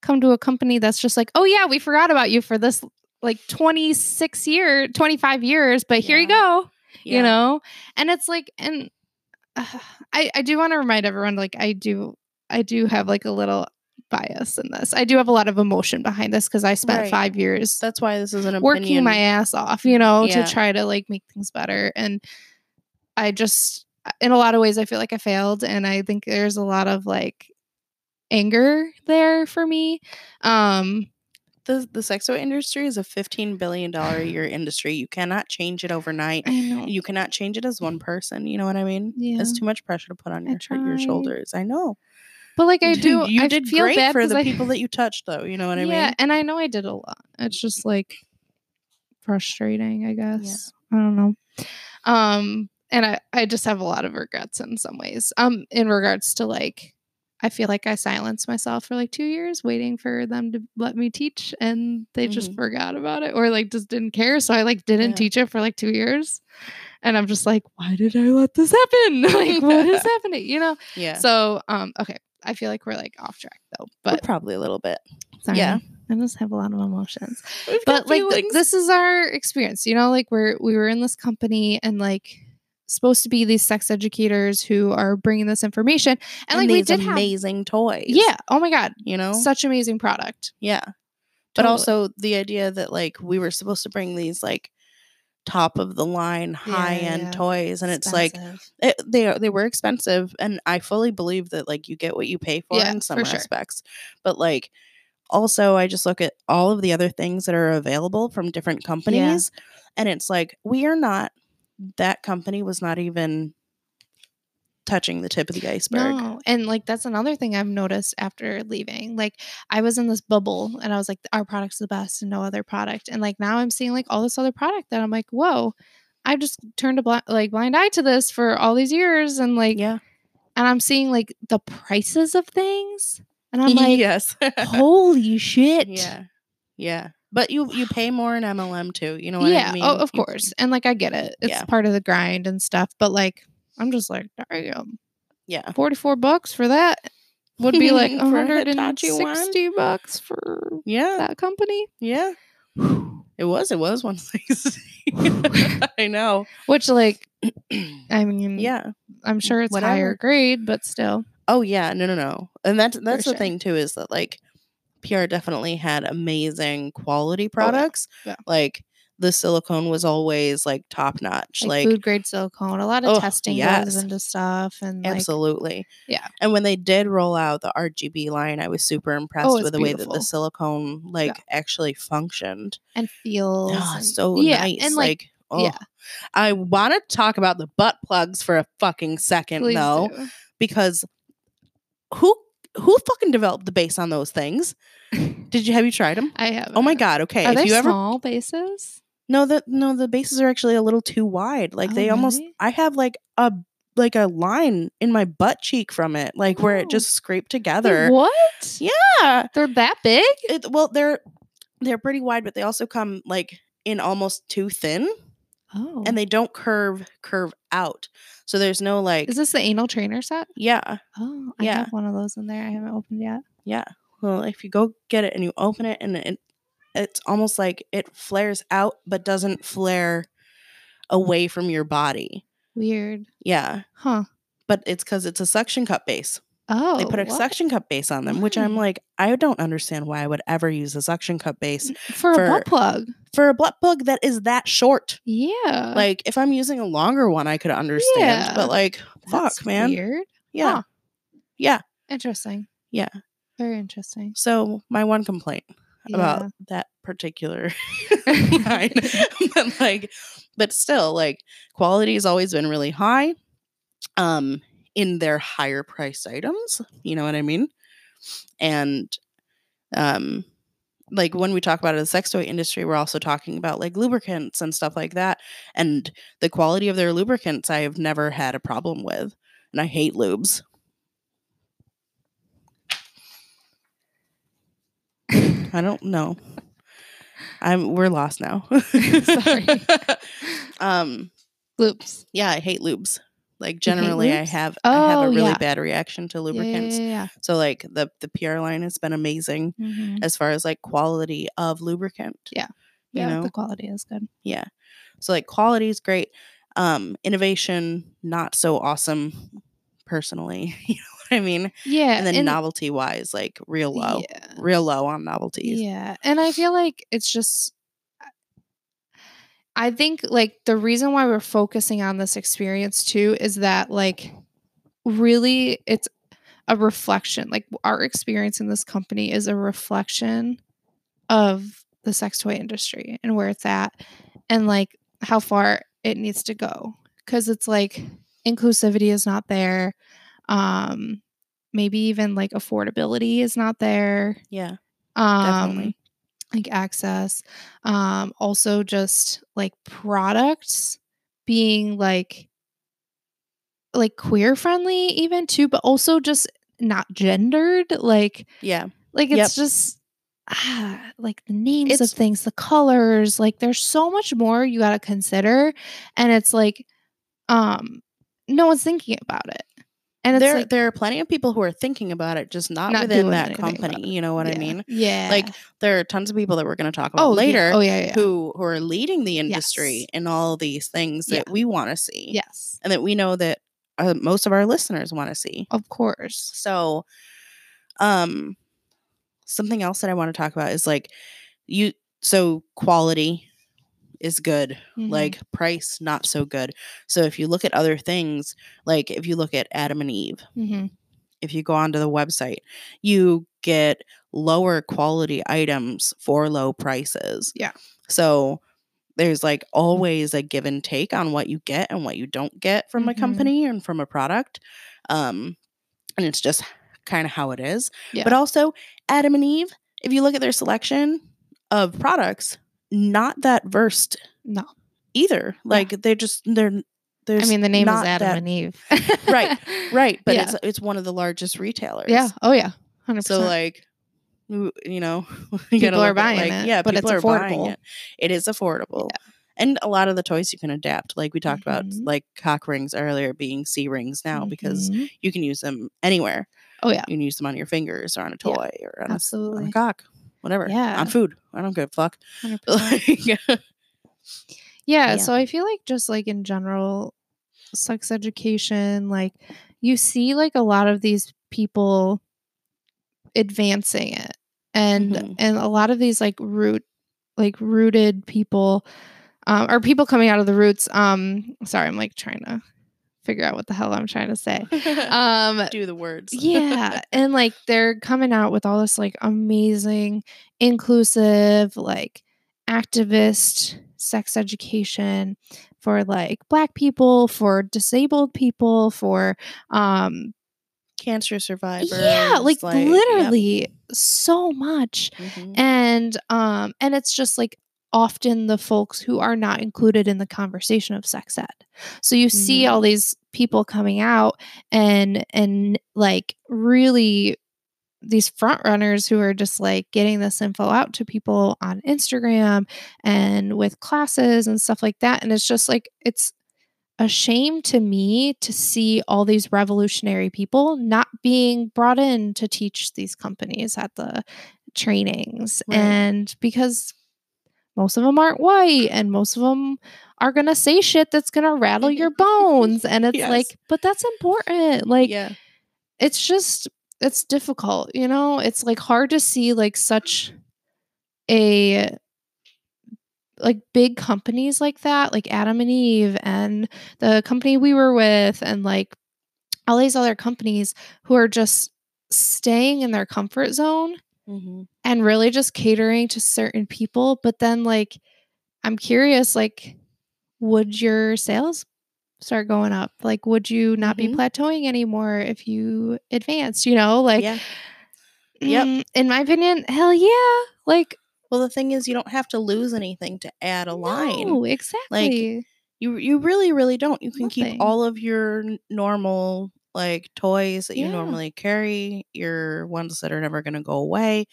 Speaker 1: come to a company that's just like, oh yeah, we forgot about you for this like 26 year 25 years but here you go
Speaker 2: Yeah.
Speaker 1: you know and it's like and uh, i i do want to remind everyone like i do i do have like a little bias in this i do have a lot of emotion behind this because i spent
Speaker 2: Right.
Speaker 1: five years
Speaker 2: that's why this is an opinion
Speaker 1: working my ass off you know
Speaker 2: Yeah.
Speaker 1: to try to like make things better and i just in a lot of ways i feel like i failed and i think there's a lot of like anger there for me um
Speaker 2: the the sex toy industry is a 15 billion dollar a year industry you cannot change it overnight
Speaker 1: i know.
Speaker 2: you cannot change it as one person you know what i mean?
Speaker 1: Yeah.
Speaker 2: it's too much pressure to put on your your shoulders i know.
Speaker 1: But like i do
Speaker 2: you
Speaker 1: I
Speaker 2: did
Speaker 1: feel
Speaker 2: great
Speaker 1: bad
Speaker 2: for the
Speaker 1: I-
Speaker 2: people that you touched though you know what i
Speaker 1: yeah
Speaker 2: mean?
Speaker 1: Yeah, and i know i did a lot. It's just like frustrating i guess. Yeah. i don't know. Um and i i just have a lot of regrets in some ways um in regards to like i feel like i silenced myself for like two years waiting for them to let me teach and they just
Speaker 2: Mhm.
Speaker 1: forgot about it or like just didn't care so i like didn't
Speaker 2: Yeah.
Speaker 1: teach it for like two years and i'm just like why did i let this happen like what is happening you know
Speaker 2: yeah
Speaker 1: so um okay I feel like we're like off track though.
Speaker 2: But
Speaker 1: But
Speaker 2: probably a little bit.
Speaker 1: sorry,
Speaker 2: yeah.
Speaker 1: I just have a lot of emotions.
Speaker 2: We've
Speaker 1: But like th- this is our experience, you know, like we're we were in this company and like supposed to be these sex educators who are bringing this information and, like we did have
Speaker 2: amazing toys.
Speaker 1: yeah oh my god
Speaker 2: You know?
Speaker 1: such amazing product
Speaker 2: yeah. But also the idea that like we were supposed to bring these like top of the line
Speaker 1: Yeah,
Speaker 2: high end
Speaker 1: yeah.
Speaker 2: toys and it's like it, eh, they are- they were expensive and I fully believe that like you get what you pay for
Speaker 1: Yeah,
Speaker 2: in some
Speaker 1: for sure.
Speaker 2: respects. But like also I just look at all of the other things that are available from different companies and it's like we are not that company was not even touching the tip of the iceberg.
Speaker 1: No, and like that's another thing I've noticed after leaving. Like I was in this bubble and I was like, our product's the best and no other product. And like now I'm seeing like all this other product that I'm like, whoa, I've just turned a blind like blind eye to this for all these years and like
Speaker 2: Yeah.
Speaker 1: and I'm seeing like the prices of things. And I'm like,
Speaker 2: yes.
Speaker 1: holy shit.
Speaker 2: yeah. Yeah. But you you pay more in MLM too. You know what
Speaker 1: yeah,
Speaker 2: I mean?
Speaker 1: oh, of
Speaker 2: You-
Speaker 1: course. And like I get it. It's
Speaker 2: Yeah.
Speaker 1: part of the grind and stuff. But like I'm just like, damn,
Speaker 2: Yeah.
Speaker 1: 44 bucks for that would be like
Speaker 2: For a
Speaker 1: 160 bucks for
Speaker 2: Yeah.
Speaker 1: that company.
Speaker 2: Yeah. It was. It was one sixty. I know.
Speaker 1: Which, like, I mean,
Speaker 2: Yeah.
Speaker 1: I'm sure it's
Speaker 2: Whatever.
Speaker 1: higher grade, but still.
Speaker 2: Oh yeah. No. No. No. And that's that's the
Speaker 1: sure.
Speaker 2: thing too is that like PR definitely had amazing quality oh, products.
Speaker 1: Oh, Yeah.
Speaker 2: Like the silicone was always like top notch.
Speaker 1: Like,
Speaker 2: Like,
Speaker 1: food grade silicone. A lot of
Speaker 2: Oh,
Speaker 1: testing
Speaker 2: yes.
Speaker 1: goes into stuff. And like,
Speaker 2: absolutely.
Speaker 1: yeah.
Speaker 2: And when they did roll out the RGB line, I was super oh, impressed
Speaker 1: Oh,
Speaker 2: with the way that the silicone like actually functioned.
Speaker 1: and feels.
Speaker 2: Oh, so
Speaker 1: yeah,
Speaker 2: nice.
Speaker 1: And like,
Speaker 2: like, oh,
Speaker 1: yeah.
Speaker 2: I want to talk about the butt plugs for a fucking second
Speaker 1: please
Speaker 2: though,
Speaker 1: do.
Speaker 2: because who who fucking developed the base on those things? Did you have you tried them?
Speaker 1: I have.
Speaker 2: Oh my god! Okay,
Speaker 1: Are
Speaker 2: if
Speaker 1: they
Speaker 2: you ever
Speaker 1: small bases?
Speaker 2: no, the no, the bases are actually a little too wide. Like
Speaker 1: Oh,
Speaker 2: they almost.
Speaker 1: really?
Speaker 2: I have like a like a line in my butt cheek from it, like where it
Speaker 1: Oh.
Speaker 2: just scraped together.
Speaker 1: What?
Speaker 2: Yeah,
Speaker 1: They're that big?
Speaker 2: it, well they're they're pretty wide, but they also come like in almost too thin,
Speaker 1: Oh.
Speaker 2: and they don't curve curve out. So there's no like
Speaker 1: is this the anal trainer set?
Speaker 2: yeah
Speaker 1: Oh, I
Speaker 2: Yeah.
Speaker 1: have one of those in there. I haven't opened yet.
Speaker 2: yeah. Well, if you go get it and you open it and it it's almost like it flares out but doesn't flare away from your body.
Speaker 1: Weird.
Speaker 2: Yeah.
Speaker 1: Huh.
Speaker 2: But it's because it's a suction cup base.
Speaker 1: Oh.
Speaker 2: they put a
Speaker 1: what?
Speaker 2: suction cup base on them, which I'm like, I don't understand why I would ever use a suction cup base
Speaker 1: for,
Speaker 2: for-
Speaker 1: a butt plug.
Speaker 2: for a butt plug that is that short.
Speaker 1: Yeah.
Speaker 2: Like if I'm using a longer one, I could understand.
Speaker 1: Yeah.
Speaker 2: But like,
Speaker 1: That's
Speaker 2: fuck, man.
Speaker 1: Weird.
Speaker 2: Yeah.
Speaker 1: Huh.
Speaker 2: Yeah.
Speaker 1: Interesting.
Speaker 2: Yeah.
Speaker 1: Very interesting.
Speaker 2: So my one complaint about that particular line, but like, but still, like, quality has always been really high. Um, in their higher price items, you know what I mean? And, um, like when we talk about the sex toy industry, we're also talking about like lubricants and stuff like that. And the quality of their lubricants, I have never had a problem with. And I hate lubes. I don't know. I'm we're lost now.
Speaker 1: Sorry.
Speaker 2: um
Speaker 1: Loops.
Speaker 2: yeah, I hate lubes. Like generally I have I have
Speaker 1: Oh,
Speaker 2: a really
Speaker 1: yeah.
Speaker 2: bad reaction to lubricants.
Speaker 1: Yeah. yeah,
Speaker 2: So like the the PR line has been amazing.
Speaker 1: Mhm.
Speaker 2: as far as like quality of lubricant.
Speaker 1: Yeah.
Speaker 2: You
Speaker 1: yeah
Speaker 2: know?
Speaker 1: the quality is good.
Speaker 2: Yeah. So like quality is great. Um innovation not so awesome personally. you know what I mean?
Speaker 1: Yeah.
Speaker 2: And then novelty wise like real low.
Speaker 1: Yeah.
Speaker 2: Real low on novelties.
Speaker 1: Yeah. And I feel like it's just I think like the reason why we're focusing on this experience too is that like really it's a reflection. Like our experience in this company is a reflection of the sex toy industry and where it's at and like how far it needs to go cuz it's like inclusivity is not there. Um maybe even like affordability is not there
Speaker 2: Yeah.
Speaker 1: um
Speaker 2: Definitely.
Speaker 1: Like access um also just like products being like like queer friendly even too but also just not gendered like
Speaker 2: Yeah.
Speaker 1: like it's
Speaker 2: Yep.
Speaker 1: just ah, like the names
Speaker 2: It's-
Speaker 1: of things the colors like there's so much more you got to consider and it's like um no one's thinking about it and it's
Speaker 2: there
Speaker 1: like
Speaker 2: there are plenty of people who are thinking about it, just not,
Speaker 1: Not
Speaker 2: within that company. You know what I mean?
Speaker 1: Yeah.
Speaker 2: Like there are tons of people that we're going to talk about
Speaker 1: oh
Speaker 2: later
Speaker 1: Yeah. Oh yeah, yeah.
Speaker 2: who who are leading the industry
Speaker 1: Yes.
Speaker 2: in all these things that we want to see
Speaker 1: yes.
Speaker 2: and that we know that uh, most of our listeners want to see.
Speaker 1: Of course.
Speaker 2: So, um, something else that I want to talk about is like you. So quality is good,
Speaker 1: Mhm.
Speaker 2: like price not so good. So if you look at other things, like if you look at Adam and Eve,
Speaker 1: Mhm.
Speaker 2: if you go onto the website, you get lower quality items for low prices.
Speaker 1: Yeah.
Speaker 2: So there's like always a give and take on what you get and what you don't get from a
Speaker 1: Mhm.
Speaker 2: company and from a product. Um, and it's just kind of how it is.
Speaker 1: Yeah.
Speaker 2: But also, Adam and Eve, if you look at their selection of products, not that versed
Speaker 1: no.
Speaker 2: either. Like they just they're there's
Speaker 1: I mean, the name is Adam
Speaker 2: that-
Speaker 1: and Eve.
Speaker 2: Right, right, but
Speaker 1: Yeah.
Speaker 2: it's it's one of the largest retailers.
Speaker 1: yeah. Oh yeah. Hundred
Speaker 2: So like you know, you
Speaker 1: People are buying
Speaker 2: like,
Speaker 1: it,
Speaker 2: Yeah,
Speaker 1: but
Speaker 2: people
Speaker 1: it's
Speaker 2: are buying
Speaker 1: affordable.
Speaker 2: it. It is affordable. And a lot of the toys you can adapt. Like we talked about
Speaker 1: Mhm.
Speaker 2: like cock rings earlier being C rings now because
Speaker 1: Mhm.
Speaker 2: you can use them anywhere.
Speaker 1: Oh yeah.
Speaker 2: You can use them on your fingers or on a
Speaker 1: Yeah,
Speaker 2: toy or on a, s- on
Speaker 1: absolutely.
Speaker 2: a cock. Whatever.
Speaker 1: Yeah.
Speaker 2: On food. I don't give a fuck.
Speaker 1: Yeah,
Speaker 2: Yeah.
Speaker 1: so I feel like just like in general, sex education, like you see like a lot of these people advancing it. And
Speaker 2: Mhm.
Speaker 1: and a lot of these like root like rooted people um or people coming out of the roots um sorry, I'm like trying to figure out what the hell I'm trying to say. Um
Speaker 2: do the words.
Speaker 1: yeah and like they're coming out with all this like amazing inclusive like activist sex education for like black people for disabled people for um
Speaker 2: Cancer survivors.
Speaker 1: yeah like,
Speaker 2: yep.
Speaker 1: literally so much
Speaker 2: Mhm.
Speaker 1: and um and it's just like often the folks who are not included in the conversation of sex ed so you see
Speaker 2: Mhm.
Speaker 1: all these people coming out and and like really these front runners who are just like getting this info out to people on Instagram and with classes and stuff like that and it's just like it's a shame to me to see all these revolutionary people not being brought in to teach these companies at the trainings
Speaker 2: Right.
Speaker 1: and because most of them aren't white and most of them are going to say shit that's going to rattle your bones and it's
Speaker 2: Yes.
Speaker 1: like but that's important like
Speaker 2: yeah.
Speaker 1: it's just it's difficult you know it's like hard to see like such a like big companies like that like adam and eve and the company we were with and like all these other companies who are just staying in their comfort zone
Speaker 2: Mhm.
Speaker 1: and really just catering to certain people but then like i'm curious like would your sales start going up like would you not be
Speaker 2: Mhm.
Speaker 1: plateauing anymore if you advanced you know like
Speaker 2: yeah. Yep.
Speaker 1: mm, in my opinion hell yeah like
Speaker 2: Well, the thing is, you don't have to lose anything to add a line.
Speaker 1: no, exactly
Speaker 2: You you really really don't. You can keep all of your normal like toys that you
Speaker 1: Yeah.
Speaker 2: normally carry, your ones that are never going to go away,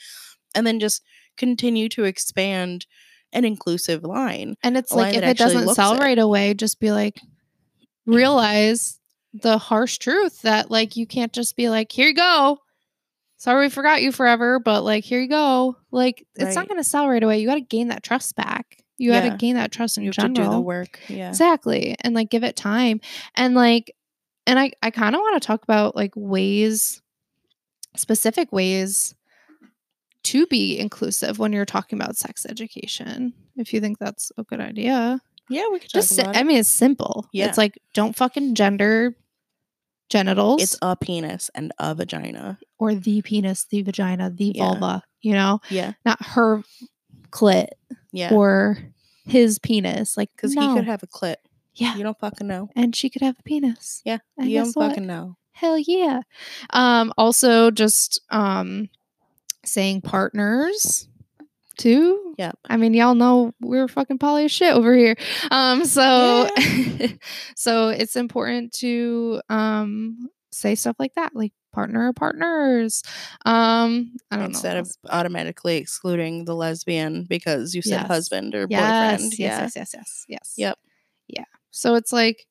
Speaker 2: and then just continue to expand an inclusive line.
Speaker 1: and it's like if it doesn't sell
Speaker 2: it.
Speaker 1: right away just be like realize the harsh truth that like you can't just be like here you go sorry we forgot you forever but like here you go like it's not going to sell right away you got to gain that trust back you got
Speaker 2: Yeah.
Speaker 1: to gain that trust in
Speaker 2: You have
Speaker 1: general
Speaker 2: to do the work. Yeah.
Speaker 1: exactly and like give it time and like and i i kind of want to talk about like ways specific ways to be inclusive when you're talking about sex education if you think that's a good idea
Speaker 2: Yeah, we could talk
Speaker 1: just si- i mean it's simple
Speaker 2: Yeah.
Speaker 1: it's like don't fucking gender genitals
Speaker 2: It's a penis and a vagina.
Speaker 1: or the penis the vagina the
Speaker 2: Yeah.
Speaker 1: vulva you know
Speaker 2: Yeah.
Speaker 1: not her clit
Speaker 2: Yeah.
Speaker 1: or his penis like
Speaker 2: Because
Speaker 1: no.
Speaker 2: he could have a clit.
Speaker 1: Yeah
Speaker 2: You don't fucking know.
Speaker 1: and she could have a penis
Speaker 2: Yeah.
Speaker 1: And
Speaker 2: you don't
Speaker 1: what?
Speaker 2: fucking know.
Speaker 1: Hell yeah. Um, also just um saying partners too.
Speaker 2: Yep.
Speaker 1: I mean, y'all know we're fucking poly as shit over here. Um, so so it's important to um say stuff like that, like partner or partners. Um, I don't
Speaker 2: Instead
Speaker 1: know.
Speaker 2: of automatically excluding the lesbian because you said
Speaker 1: Yes.
Speaker 2: husband or
Speaker 1: yes,
Speaker 2: boyfriend.
Speaker 1: yes,
Speaker 2: yeah.
Speaker 1: yes, yes, yes, yes.
Speaker 2: Yep.
Speaker 1: So it's like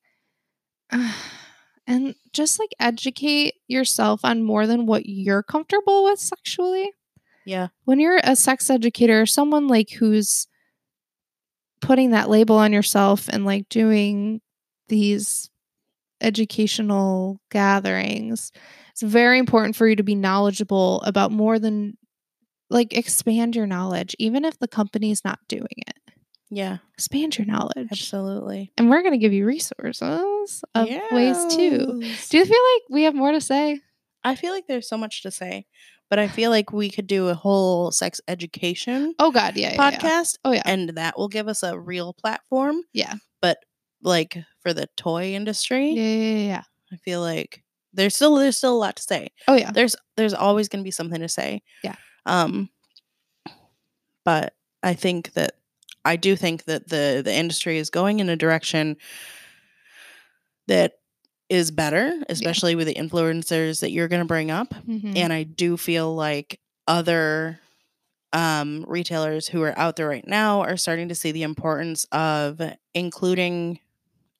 Speaker 1: and just like educate yourself on more than what you're comfortable with sexually.
Speaker 2: Yeah.
Speaker 1: When you're a sex educator, someone like who's putting that label on yourself and like doing these educational gatherings, it's very important for you to be knowledgeable about more than like expand your knowledge, even if the company's not doing it.
Speaker 2: Yeah.
Speaker 1: Expand your knowledge.
Speaker 2: Absolutely.
Speaker 1: And we're going to give you resources of ways too. Do you feel like we have more to say?
Speaker 2: I feel like there's so much to say, but I feel like we could do a whole sex education
Speaker 1: Oh, God. Yeah. yeah, yeah.
Speaker 2: podcast,
Speaker 1: Oh, yeah.
Speaker 2: and that will give us a real platform.
Speaker 1: Yeah.
Speaker 2: But like for the toy industry,
Speaker 1: Yeah. Yeah. yeah, yeah.
Speaker 2: I feel like there's still there's still a lot to say.
Speaker 1: Oh, yeah.
Speaker 2: There's there's always going to be something to say.
Speaker 1: Yeah.
Speaker 2: Um. But I think that I do think that the the industry is going in a direction that is better, especially with the influencers that you're going to bring up.
Speaker 1: Mhm.
Speaker 2: and I do feel like other um, retailers who are out there right now are starting to see the importance of including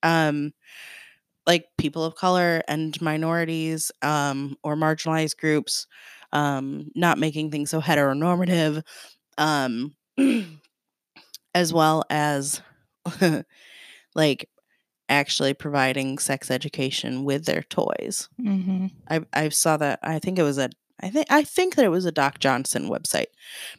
Speaker 2: um, like people of color and minorities um, or marginalized groups, um, not making things so heteronormative, um, as well as like actually providing sex education with their toys.
Speaker 1: Mhm.
Speaker 2: I I saw that. I think it was a. I think I think that it was a Doc Johnson website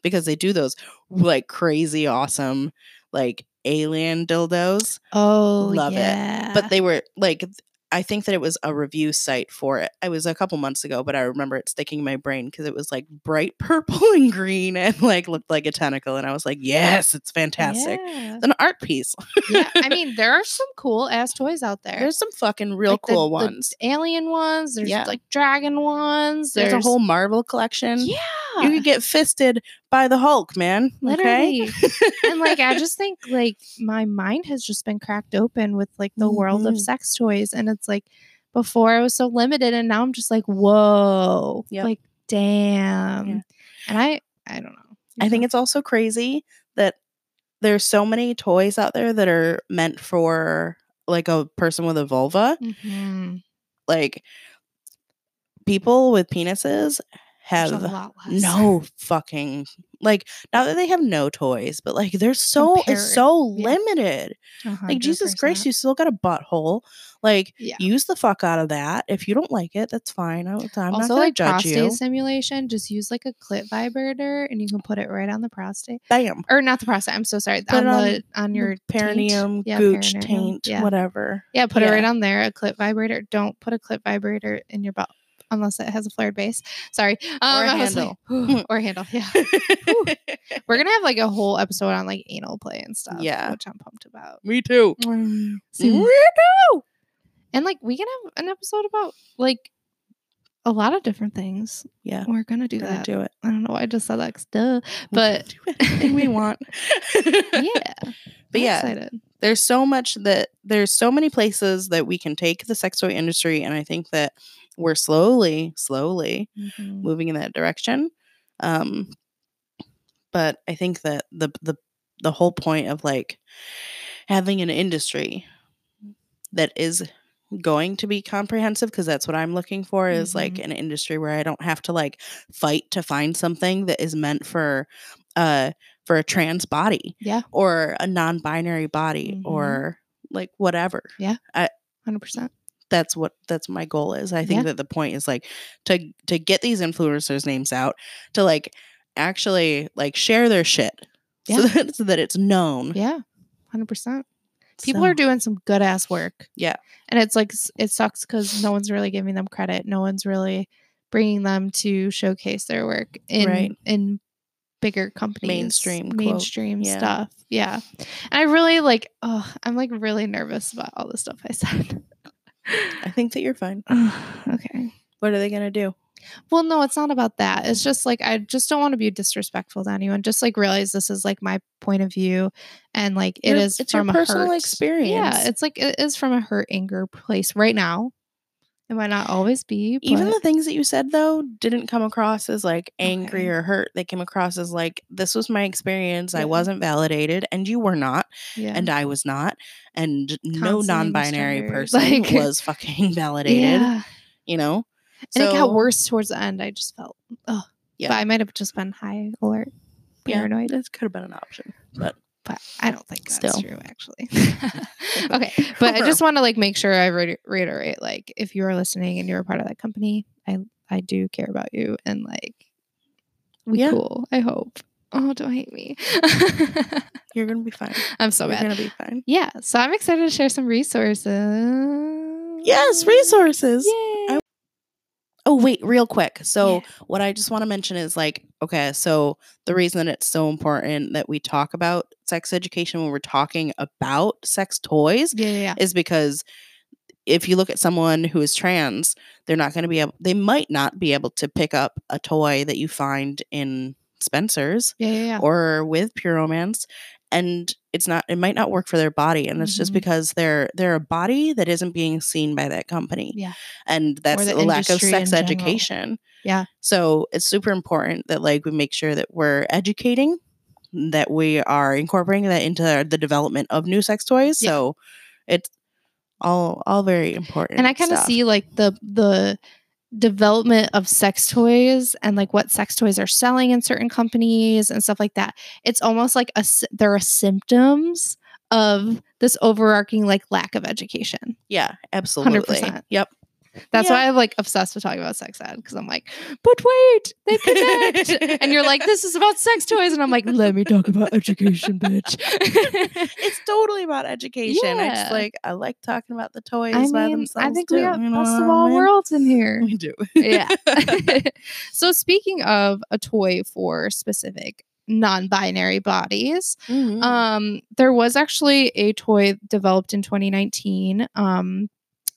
Speaker 2: because they do those like crazy awesome like alien dildos,
Speaker 1: Oh,
Speaker 2: Love it. but they were like I think that it was a review site for it. It was a couple months ago, but I remember it sticking in my brain because it was like bright purple and green and like looked like a tentacle, and I was like, yes, it's fantastic.
Speaker 1: Yeah.
Speaker 2: It's an art piece.
Speaker 1: yeah. I mean, there are some cool ass toys out there.
Speaker 2: There's some fucking real
Speaker 1: Like
Speaker 2: cool
Speaker 1: the
Speaker 2: ones.
Speaker 1: alien ones. There's
Speaker 2: Yeah.
Speaker 1: like dragon ones.
Speaker 2: There's, a whole Marvel collection.
Speaker 1: yeah.
Speaker 2: You could get fisted by the Hulk, man. Okay?
Speaker 1: Literally. and like I just think like my mind has just been cracked open with like the world of
Speaker 2: Mhm.
Speaker 1: sex toys and it's like before I was so limited and now I'm just like whoa
Speaker 2: Yep.
Speaker 1: like damn
Speaker 2: Yeah.
Speaker 1: and I I don't know
Speaker 2: I think it's also crazy that there's so many toys out there that are meant for like a person with a vulva.
Speaker 1: Mhm.
Speaker 2: Like people with penises have
Speaker 1: a lot less.
Speaker 2: no fucking like not that they have no toys, but like they're so
Speaker 1: Compared-
Speaker 2: it's so
Speaker 1: yeah.
Speaker 2: limited. Like Jesus Christ, you still got a butthole. Like
Speaker 1: Yeah.
Speaker 2: use the fuck out of that. If you don't like it, that's fine. I, I'm not
Speaker 1: also
Speaker 2: gonna
Speaker 1: like
Speaker 2: judge
Speaker 1: prostate
Speaker 2: you.
Speaker 1: stimulation just use like a clit vibrator and you can put it right on the prostate
Speaker 2: Bam.
Speaker 1: or not the prostate I'm so sorry
Speaker 2: Put
Speaker 1: on
Speaker 2: on
Speaker 1: the on your taint.
Speaker 2: perineum,
Speaker 1: Yeah,
Speaker 2: gooch,
Speaker 1: perineum.
Speaker 2: taint, whatever.
Speaker 1: Yeah, put it right on there. A clit vibrator. Don't put a clit vibrator in your butt unless it has a flared base. Sorry. Um,
Speaker 2: Or
Speaker 1: was like, or handle. Yeah. We're gonna have like a whole episode on like anal play and stuff.
Speaker 2: Yeah.
Speaker 1: Which I'm pumped about.
Speaker 2: Me too.
Speaker 1: Soon.
Speaker 2: Weirdo.
Speaker 1: And like we can have an episode about like a lot of different things.
Speaker 2: Yeah.
Speaker 1: We're gonna do
Speaker 2: Gonna
Speaker 1: that.
Speaker 2: do it.
Speaker 1: I don't know why I just said that duh. But
Speaker 2: do we want.
Speaker 1: yeah.
Speaker 2: But
Speaker 1: I'm
Speaker 2: yeah,
Speaker 1: excited.
Speaker 2: there's so much that there's so many places that we can take the sex toy industry, and I think that we're slowly, slowly
Speaker 1: Mhm.
Speaker 2: moving in that direction. Um, but I think that the the the whole point of like having an industry that is going to be comprehensive because that's what I'm looking for is like
Speaker 1: Mhm.
Speaker 2: an industry where I don't have to like fight to find something that is meant for uh for a trans body
Speaker 1: Yeah.
Speaker 2: or a non-binary body
Speaker 1: Mhm.
Speaker 2: or like whatever yeah
Speaker 1: Hundred percent.
Speaker 2: That's what that's my goal is i think
Speaker 1: Yeah.
Speaker 2: that the point is like to to get these influencers names out to like actually like share their shit so, that, so that it's known
Speaker 1: Yeah. Hundred percent. People
Speaker 2: So,
Speaker 1: are doing some good ass work.
Speaker 2: Yeah.
Speaker 1: And it's like it sucks because no one's really giving them credit. No one's really bringing them to showcase their work in
Speaker 2: Right.
Speaker 1: in bigger companies,
Speaker 2: Mainstream quote.
Speaker 1: mainstream
Speaker 2: Yeah.
Speaker 1: stuff. Yeah. And I really like. Oh, I'm like really nervous about all the stuff I said.
Speaker 2: I think that you're fine
Speaker 1: okay.
Speaker 2: what are they gonna do
Speaker 1: Well, no, it's not about that. It's just like I just don't want to be disrespectful to anyone. Just like realize this is like my point of view, and like it
Speaker 2: Your-
Speaker 1: is
Speaker 2: it's your
Speaker 1: from a
Speaker 2: personal
Speaker 1: hurt-
Speaker 2: experience.
Speaker 1: Yeah, it's like it is from a hurt anger place right now, It might not always be.
Speaker 2: Even the things that you said though didn't come across as like angry
Speaker 1: Okay.
Speaker 2: or hurt. They came across as like this was my experience. I wasn't validated, and you were not,
Speaker 1: yeah.
Speaker 2: and I was not, and no non-binary person
Speaker 1: like-
Speaker 2: was fucking validated.
Speaker 1: Yeah.
Speaker 2: You know,
Speaker 1: And it got worse towards the end. I just felt, oh,
Speaker 2: Yeah.
Speaker 1: But I might have just been high alert,
Speaker 2: Yeah.
Speaker 1: paranoid.
Speaker 2: This could have been an option, but
Speaker 1: But I don't think that's
Speaker 2: Still.
Speaker 1: true, actually. okay. But I just want to like make sure I re- reiterate, like, if you are listening and you're a part of that company, I I do care about you and like, we
Speaker 2: Yeah.
Speaker 1: cool. I hope. Oh, don't hate me.
Speaker 2: you're gonna be fine.
Speaker 1: I'm so
Speaker 2: you're
Speaker 1: bad.
Speaker 2: gonna be fine.
Speaker 1: Yeah. So I'm excited to share some resources.
Speaker 2: Yes, resources.
Speaker 1: Yay.
Speaker 2: Oh, wait, real quick. So,
Speaker 1: Yeah.
Speaker 2: what I just want to mention is like, okay, so the reason it's so important that we talk about sex education when we're talking about sex toys
Speaker 1: yeah, yeah,
Speaker 2: is because if you look at someone who is trans, they're not going to be able, they might not be able to pick up a toy that you find in Spencer's
Speaker 1: Yeah, yeah, yeah.
Speaker 2: or with Pure Romance. And it's not, it might not work for their body. And it's just
Speaker 1: Mhm.
Speaker 2: because they're, they're a body that isn't being seen by that company
Speaker 1: Yeah.
Speaker 2: and that's
Speaker 1: the
Speaker 2: the lack of sex education.
Speaker 1: Yeah.
Speaker 2: So it's super important that like we make sure that we're educating, that we are incorporating that into the development of new sex toys.
Speaker 1: Yeah.
Speaker 2: So it's all all very important.
Speaker 1: and I kind of see like the the development of sex toys and like what sex toys are selling in certain companies and stuff like that. It's almost like a there are symptoms of this overarching like lack of education.
Speaker 2: yeah, absolutely.
Speaker 1: 100%.
Speaker 2: Yep.
Speaker 1: That's
Speaker 2: Yeah.
Speaker 1: why I'm like obsessed with talking about sex ed because I'm like, but wait, they connect. and you're like, this is about sex toys, and I'm like, let me talk about education, bitch.
Speaker 2: It's totally about education. I just like I like talking about the toys
Speaker 1: I
Speaker 2: by
Speaker 1: mean,
Speaker 2: themselves.
Speaker 1: I think
Speaker 2: too,
Speaker 1: we got
Speaker 2: you know
Speaker 1: best of
Speaker 2: I
Speaker 1: all
Speaker 2: mean?
Speaker 1: worlds in here.
Speaker 2: We do.
Speaker 1: yeah. so speaking of a toy for specific non-binary bodies,
Speaker 2: Mhm.
Speaker 1: um, there was actually a toy developed in 2019 um,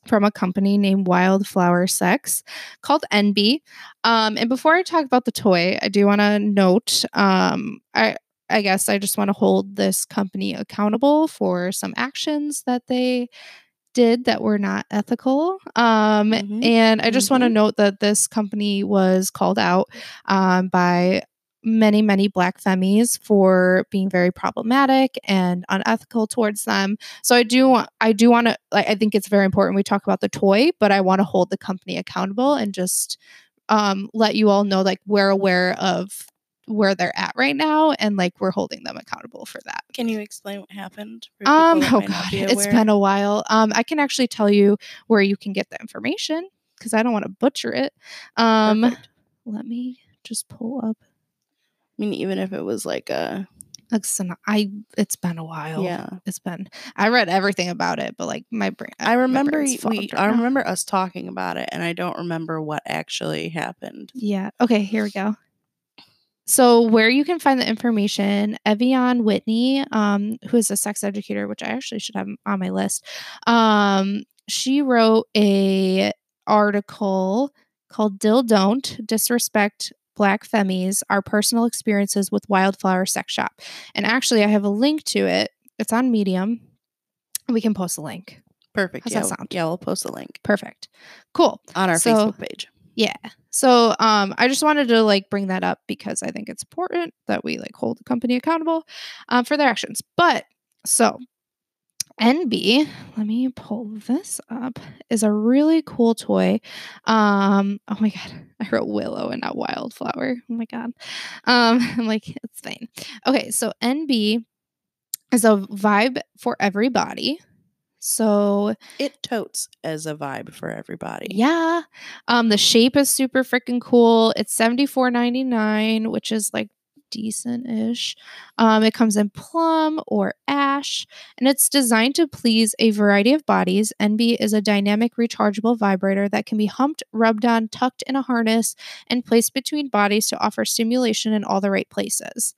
Speaker 1: from a company named Wildflower Sex called NB. Um, and before I talk about the toy, I do want to note um, I I guess I just want to hold this company accountable for some actions that they did that were not ethical. Um,
Speaker 2: Mhm.
Speaker 1: And I just want to note that this company was called out um, by many, many Black femmies for being very problematic and unethical towards them. So I do want, I do want to, like, I think it's very important we talk about the toy, but I want to hold the company accountable and just um, let you all know, like, we're aware of where they're at right now and like we're holding them accountable for that.
Speaker 2: Can you explain what happened?
Speaker 1: Um, oh god,
Speaker 2: be
Speaker 1: it's been a while. Um, I can actually tell you where you can get the information because I don't want to butcher it. Um,
Speaker 2: Perfect.
Speaker 1: let me just pull up.
Speaker 2: I mean, even if it was like a
Speaker 1: Listen, I it's been a while.
Speaker 2: yeah.
Speaker 1: it's been. I read everything about it, but like my brain.
Speaker 2: I remember we.
Speaker 1: right
Speaker 2: I
Speaker 1: now.
Speaker 2: remember us talking about it, and I don't remember what actually happened.
Speaker 1: Yeah. Okay, here we go. So, where you can find the information, Ev'Yan Whitney, um, who is a sex educator, which I actually should have on my list, um, she wrote a article called "Dill Don't Disrespect Black Femmies: Our Personal Experiences with Wildflower Sex Shop," and actually, I have a link to it. It's on Medium. We can post a link.
Speaker 2: Perfect.
Speaker 1: How's
Speaker 2: yeah,
Speaker 1: that sound?
Speaker 2: yeah, we'll post a link
Speaker 1: Perfect. Cool.
Speaker 2: on our
Speaker 1: So-
Speaker 2: Facebook page.
Speaker 1: Yeah. So um I just wanted to like bring that up because I think it's important that we like hold the company accountable um for their actions. But so NB, let me pull this up, is a really cool toy. Um, oh my god, I wrote willow and not wildflower. Oh my god. Um, I'm like, it's fine. Okay, so NB is a vibe for everybody. So
Speaker 2: It totes as a vibe for everybody.
Speaker 1: yeah. Um the shape is super freaking cool. It's $74.99, which is like decent-ish. Um it comes in plum or ash and it's designed to please a variety of bodies. NB is a dynamic rechargeable vibrator that can be humped, rubbed on, tucked in a harness and placed between bodies to offer stimulation in all the right places.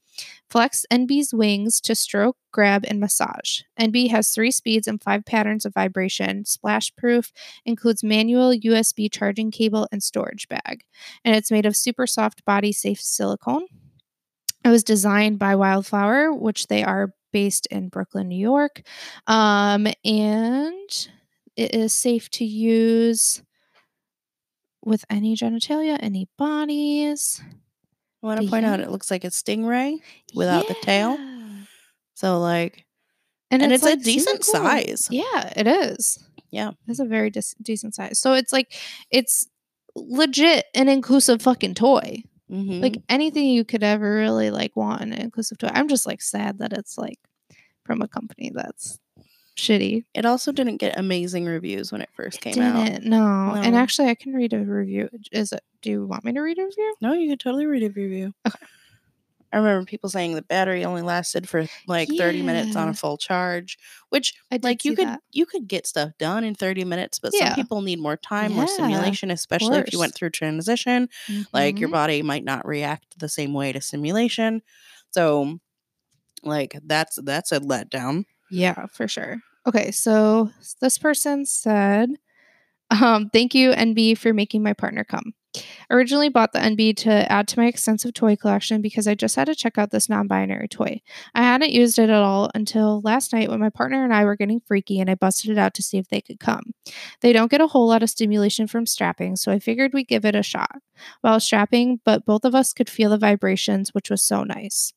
Speaker 1: Flex NB's wings to stroke, grab, and massage. NB has three speeds and five patterns of vibration. Splash proof, includes manual USB charging cable and storage bag. And it's made of super soft body safe silicone. It was designed by Wildflower, which they are based in Brooklyn, New York. Um, and it is safe to use. with any genitalia, any bodies.
Speaker 2: I want to point out it looks like a stingray without the tail. So like, and, it's,
Speaker 1: like,
Speaker 2: a decent
Speaker 1: cool.
Speaker 2: size.
Speaker 1: Yeah, it is.
Speaker 2: Yeah.
Speaker 1: It's a very dis- decent size. So it's like it's legit an inclusive fucking toy.
Speaker 2: Mhm.
Speaker 1: Like anything you could ever really like want in an inclusive toy. I'm just like sad that it's like from a company that's shitty.
Speaker 2: it also didn't get amazing reviews when it first came out.
Speaker 1: it? No. And actually I can read a review. Is it do you want me to read a review?
Speaker 2: No, you could totally read a review.
Speaker 1: Okay.
Speaker 2: I remember people saying the battery only lasted for like 30 minutes on a full charge, which like you could
Speaker 1: that.
Speaker 2: you could get stuff done in 30 minutes, but
Speaker 1: Yeah.
Speaker 2: some people need more time, more
Speaker 1: Yeah,
Speaker 2: stimulation, especially if you went through transition. Like your
Speaker 1: Mhm.
Speaker 2: body might not react the same way to stimulation. So like that's that's a letdown.
Speaker 1: Yeah, for sure. Okay, so this person said, um, thank you, NB, for making my partner come. Originally bought the NB to add to my extensive toy collection because I just had to check out this non binary toy. I hadn't used it at all until last night when my partner and I were getting freaky and I busted it out to see if they could come. They don't get a whole lot of stimulation from strapping, so I figured we'd give it a shot. While strapping, but both of us could feel the vibrations, which was so nice.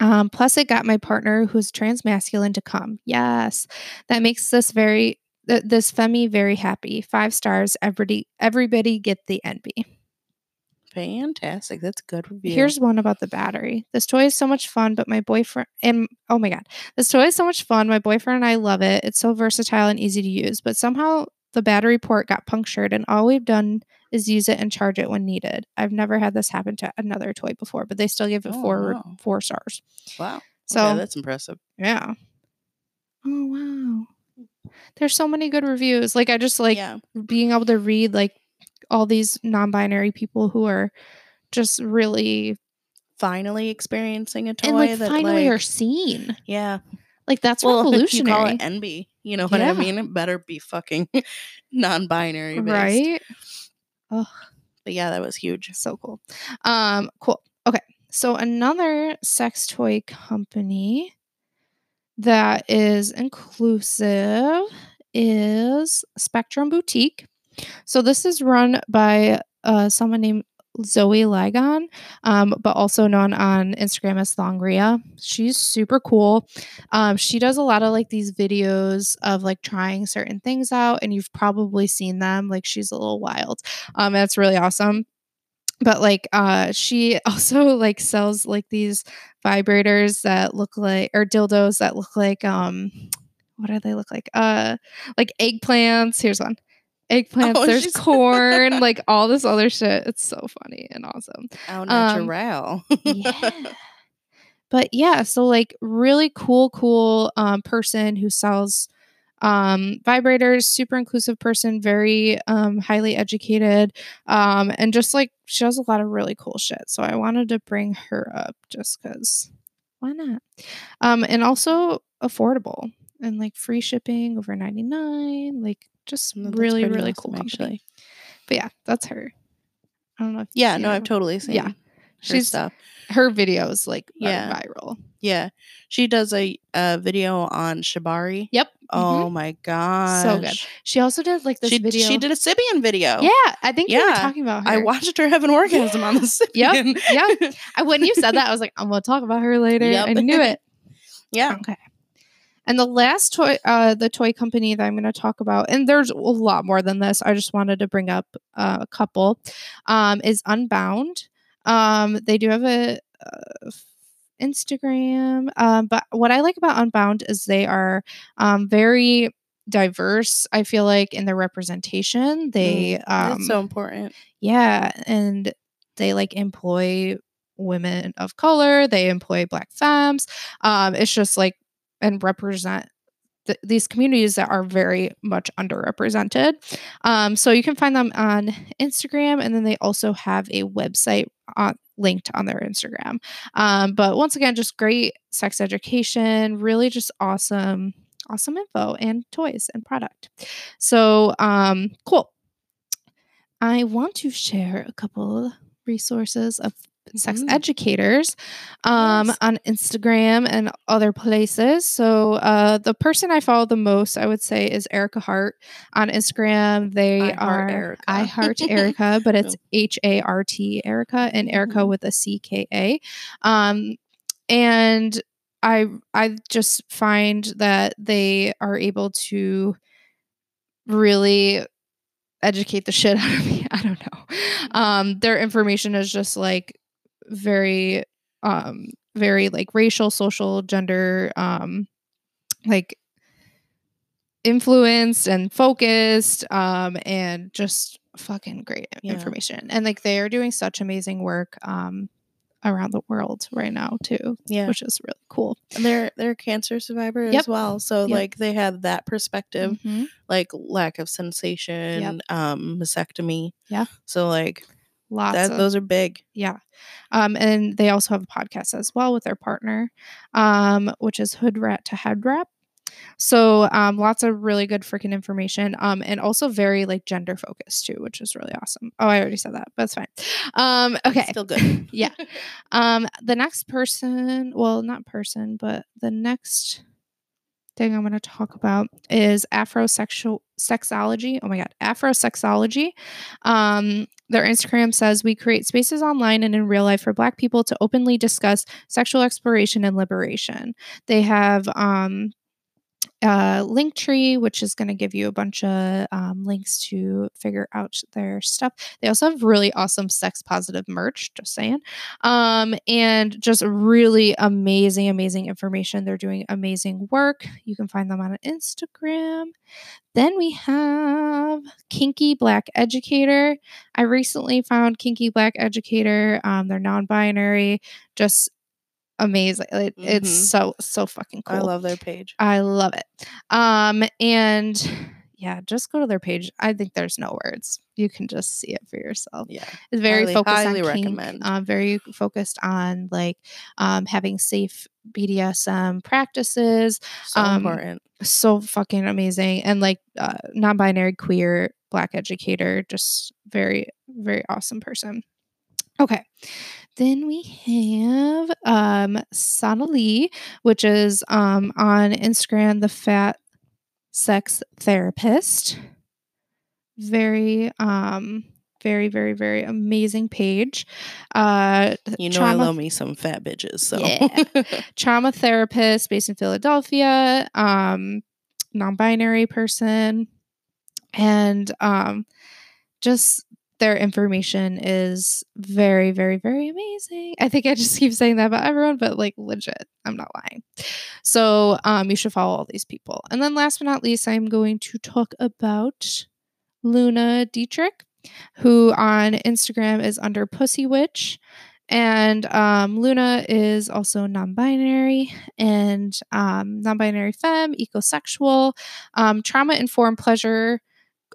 Speaker 1: Um, plus, it got my partner, who's transmasculine, to come. Yes, that makes this very th- this femi very happy. Five stars. Everybody, everybody get the NB.
Speaker 2: Fantastic. That's good review.
Speaker 1: Here's one about the battery. This toy is so much fun, but my boyfriend and oh my god, this toy is so much fun. My boyfriend and I love it. It's so versatile and easy to use, but somehow the battery port got punctured, and all we've done is use it and charge it when needed. I've never had this happen to another toy before, but they still give it
Speaker 2: Oh,
Speaker 1: four
Speaker 2: wow.
Speaker 1: four stars.
Speaker 2: wow.
Speaker 1: So
Speaker 2: okay, that's impressive.
Speaker 1: Yeah. Oh wow. There's so many good reviews. Like I just like
Speaker 2: yeah.
Speaker 1: being able to read like all these non-binary people who are just really
Speaker 2: Finally experiencing a toy
Speaker 1: and like
Speaker 2: that
Speaker 1: finally
Speaker 2: like,
Speaker 1: are seen.
Speaker 2: yeah.
Speaker 1: Like that's
Speaker 2: well, if you call it NB, you know what I mean? It better be fucking non-binary based.
Speaker 1: right?
Speaker 2: But yeah, that was huge.
Speaker 1: So cool. Um cool. Okay. So another sex toy company that is inclusive is Spectrum Boutique. So this is run by uh, someone named Zoe Ligon, um, but also known on Instagram as Thongria. She's super cool. Um, she does a lot of like these videos of like trying certain things out, and you've probably seen them. Like she's a little wild. Um, that's really awesome. But like, uh, she also like sells like these vibrators that look like or dildos that look like um, what do they look like? Uh, like eggplants. Here's one. Eggplants.
Speaker 2: Oh,
Speaker 1: There's corn, like all this other shit. It's so funny and awesome
Speaker 2: Au
Speaker 1: Um,
Speaker 2: natural.
Speaker 1: yeah. But yeah, so like really cool, cool um, person who sells um, vibrators, super inclusive person, very um, highly educated, um, and just like she does a lot of really cool shit. So I wanted to bring her up just because why not? Um, and also affordable and like free shipping over 99, like just
Speaker 2: No,
Speaker 1: really, really
Speaker 2: awesome,
Speaker 1: cool company. But yeah, that's her. I don't know if
Speaker 2: yeah, no. I've totally seen
Speaker 1: Yeah.
Speaker 2: her
Speaker 1: she's
Speaker 2: stuff.
Speaker 1: Her videos like
Speaker 2: Yeah.
Speaker 1: yeah viral.
Speaker 2: Yeah. She does a, a video on Shibari.
Speaker 1: Yep.
Speaker 2: Oh my gosh.
Speaker 1: good. She also did like this
Speaker 2: She,
Speaker 1: video.
Speaker 2: she did a Sybian video.
Speaker 1: Yeah, I think you were
Speaker 2: Yeah.
Speaker 1: talking about her.
Speaker 2: I watched her have an orgasm on the
Speaker 1: Yep,
Speaker 2: Sybian.
Speaker 1: yep. I, when you said that, I was like, I'm gonna talk about her later.
Speaker 2: Yep.
Speaker 1: I knew it.
Speaker 2: yeah.
Speaker 1: Okay. And the last toy, uh, the toy company that I'm going to talk about, and there's a lot more than this. I just wanted to bring up uh, a couple. Um, is Unbound. Um, they do have a, uh Instagram, um, but what I like about Unbound is they are um, very diverse. I feel like in their representation, they um,
Speaker 2: That's so important.
Speaker 1: yeah, and they like employ women of color, they employ black femmes. Um, it's just like and represent th- these communities that are very much underrepresented. Um, so you can find them on Instagram, and then they also have a website on, linked on their Instagram. Um, but once again, just great sex education, really just awesome, awesome info and toys and product. So um, cool. I want to share a couple resources of sex
Speaker 2: Mhm.
Speaker 1: educators um,
Speaker 2: Yes.
Speaker 1: on Instagram and other places. So uh, the person I follow the most, I would say, is Ericka Hart on Instagram. They
Speaker 2: I
Speaker 1: are
Speaker 2: Ericka.
Speaker 1: I Heart Ericka, but it's H A R T Ericka and Ericka
Speaker 2: Mhm.
Speaker 1: with a C K A. Um, and I I just find that they are able to really educate the shit out of me. I don't know. Um, their information is just like very um very like racial, social, gender um like influenced and focused um and just fucking great
Speaker 2: Yeah.
Speaker 1: information. And like they are doing such amazing work um around the world right now too,
Speaker 2: Yeah.
Speaker 1: which is really cool.
Speaker 2: And they're they're a cancer survivor
Speaker 1: Yep.
Speaker 2: as well. So
Speaker 1: Yep.
Speaker 2: like they have that perspective,
Speaker 1: Mhm.
Speaker 2: like lack of sensation, um, mastectomy.
Speaker 1: Yeah.
Speaker 2: So like
Speaker 1: Lots
Speaker 2: that
Speaker 1: of
Speaker 2: those are big.
Speaker 1: Yeah. Um, and they also have a podcast as well with their partner, um, which is Hood Rat to Head Wrap. So um, lots of really good freaking information. Um, and also very like gender focused too, which is really awesome. Oh, I already said that, but it's fine. Um, okay.
Speaker 2: Still good.
Speaker 1: yeah. Um, the next person, well, not person, but the next thing I'm going to talk about is Afrosexual sexology. Oh my god, Afrosexology. Um, their Instagram says we create spaces online and in real life for Black people to openly discuss sexual exploration and liberation. They have um, uh, Linktree, which is going to give you a bunch of um, links to figure out their stuff. They also have really awesome sex positive merch, just saying. Um, and just really amazing, amazing information. They're doing amazing work. You can find them on Instagram. Then we have Kinky Black Educator. I recently found Kinky Black Educator. Um, they're non binary, just amazing. It, It's
Speaker 2: Mhm.
Speaker 1: so, so fucking cool.
Speaker 2: I love their page.
Speaker 1: I love it. Um, and yeah, just go to their page. I think there's no words. You can just see it for yourself.
Speaker 2: Yeah.
Speaker 1: It's very
Speaker 2: Highly-
Speaker 1: focused
Speaker 2: highly
Speaker 1: on kink,
Speaker 2: recommend.
Speaker 1: uh, very focused on like um, having safe BDSM practices.
Speaker 2: So
Speaker 1: Um,
Speaker 2: important.
Speaker 1: So fucking amazing, and like uh, non-binary queer black educator, just very very awesome person. Okay. Then we have um Sonalee, which is um on Instagram, the fat sex therapist. Very um very, very, very amazing page. Uh
Speaker 2: You know
Speaker 1: trauma-
Speaker 2: I love me some fat bitches. So
Speaker 1: Yeah. trauma therapist based in Philadelphia, um, non-binary person, and um, just their information is very, very, very amazing. I think I just keep saying that about everyone, but like legit, I'm not lying. So um, you should follow all these people. And then last but not least, I'm going to talk about Luna Dietrich, who on Instagram is under Pussy Witch. And um, Luna is also non binary and um, non binary femme, ecosexual, um, trauma informed pleasure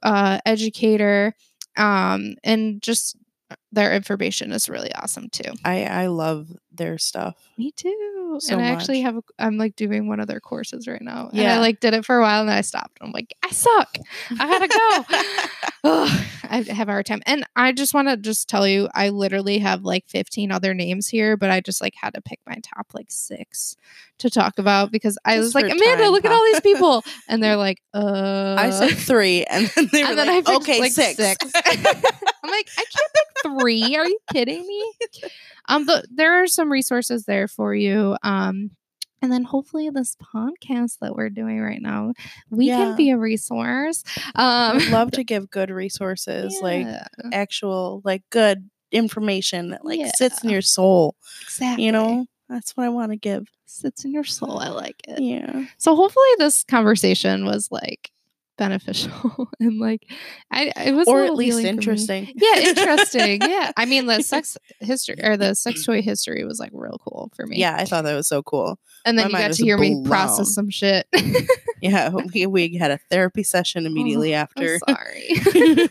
Speaker 1: uh, educator. Um, and just their information is really awesome too.
Speaker 2: I I love their stuff.
Speaker 1: Me too.
Speaker 2: So
Speaker 1: and I actually have, a, I'm like doing one of their courses right now. And I like did it for a while and then I stopped. I'm like, I suck. I gotta go. I have a hard time. And I just want to just tell you, I literally have like 15 other names here, but I just like had to pick my top like six to talk about because I
Speaker 2: Just
Speaker 1: was like, Amanda,
Speaker 2: time
Speaker 1: look at all these people. And they're like, uh.
Speaker 2: I said three, and then they were
Speaker 1: and then I picked,
Speaker 2: okay,
Speaker 1: like,
Speaker 2: six.
Speaker 1: I'm like, I can't pick three. Are you kidding me? Um, but there are some resources there for you. Um, and then hopefully this podcast that we're doing right now, we
Speaker 2: Yeah.
Speaker 1: can be a resource. Um,
Speaker 2: would love to give good resources, like actual, like good information that like sits in your soul.
Speaker 1: exactly.
Speaker 2: You know, that's what I want to give.
Speaker 1: sits in your soul. I like it.
Speaker 2: Yeah.
Speaker 1: So hopefully this conversation was like beneficial and like I it was
Speaker 2: Or at least
Speaker 1: healing for me.
Speaker 2: interesting.
Speaker 1: yeah interesting yeah i mean the sex history or the sex toy history was like real cool for me
Speaker 2: Yeah, I thought that was so cool.
Speaker 1: and then
Speaker 2: my
Speaker 1: you got to hear me process some shit
Speaker 2: Yeah, we, we had a therapy session oh, immediately
Speaker 1: I'm
Speaker 2: after.
Speaker 1: sorry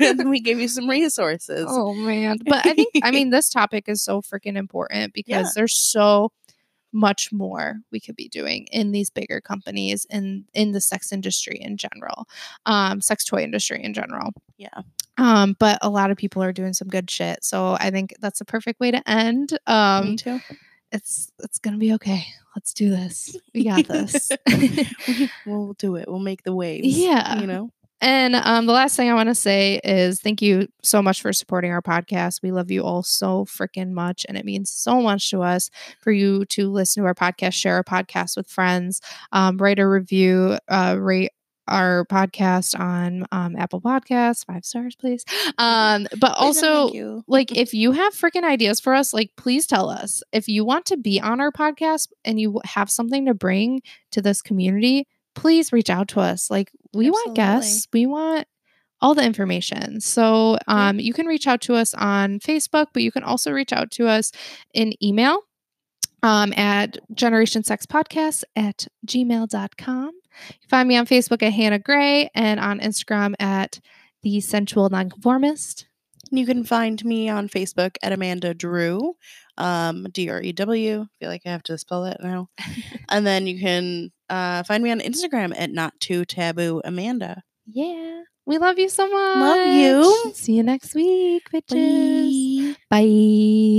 Speaker 2: and then we gave you some resources.
Speaker 1: oh man but i think i mean this topic is so freaking important because
Speaker 2: Yeah.
Speaker 1: there's so much more we could be doing in these bigger companies and in the sex industry in general, um, sex toy industry in general.
Speaker 2: Yeah.
Speaker 1: Um, but a lot of people are doing some good shit. So I think that's a perfect way to end.
Speaker 2: Me
Speaker 1: Um,
Speaker 2: too.
Speaker 1: it's it's gonna be okay. Let's do this. We got this.
Speaker 2: we'll do it. We'll make the waves.
Speaker 1: Yeah.
Speaker 2: You know?
Speaker 1: And um, the last thing I want to say is thank you so much for supporting our podcast. We love you all so freaking much. And it means so much to us for you to listen to our podcast, share our podcast with friends, um, write a review, uh, rate our podcast on um, Apple Podcasts, five stars, please. Um, but also, like if you have freaking ideas for us like please tell us if you want to be on our podcast and you have something to bring to this community please reach out to us. Like we want guests. We want all the information. So um, you can reach out to us on facebook but you can also reach out to us in email um, at generation sex podcast at gmail.com you find me on facebook at hanna gray and on instagram at the sensual nonconformist
Speaker 2: You can find me on Facebook at Amanda Drew, um, D R E W. I feel like I have to spell that now. and then you can uh, find me on Instagram at Not Too Taboo Amanda.
Speaker 1: Yeah. We love you so much.
Speaker 2: Love you.
Speaker 1: See you next week, bitches. Bye.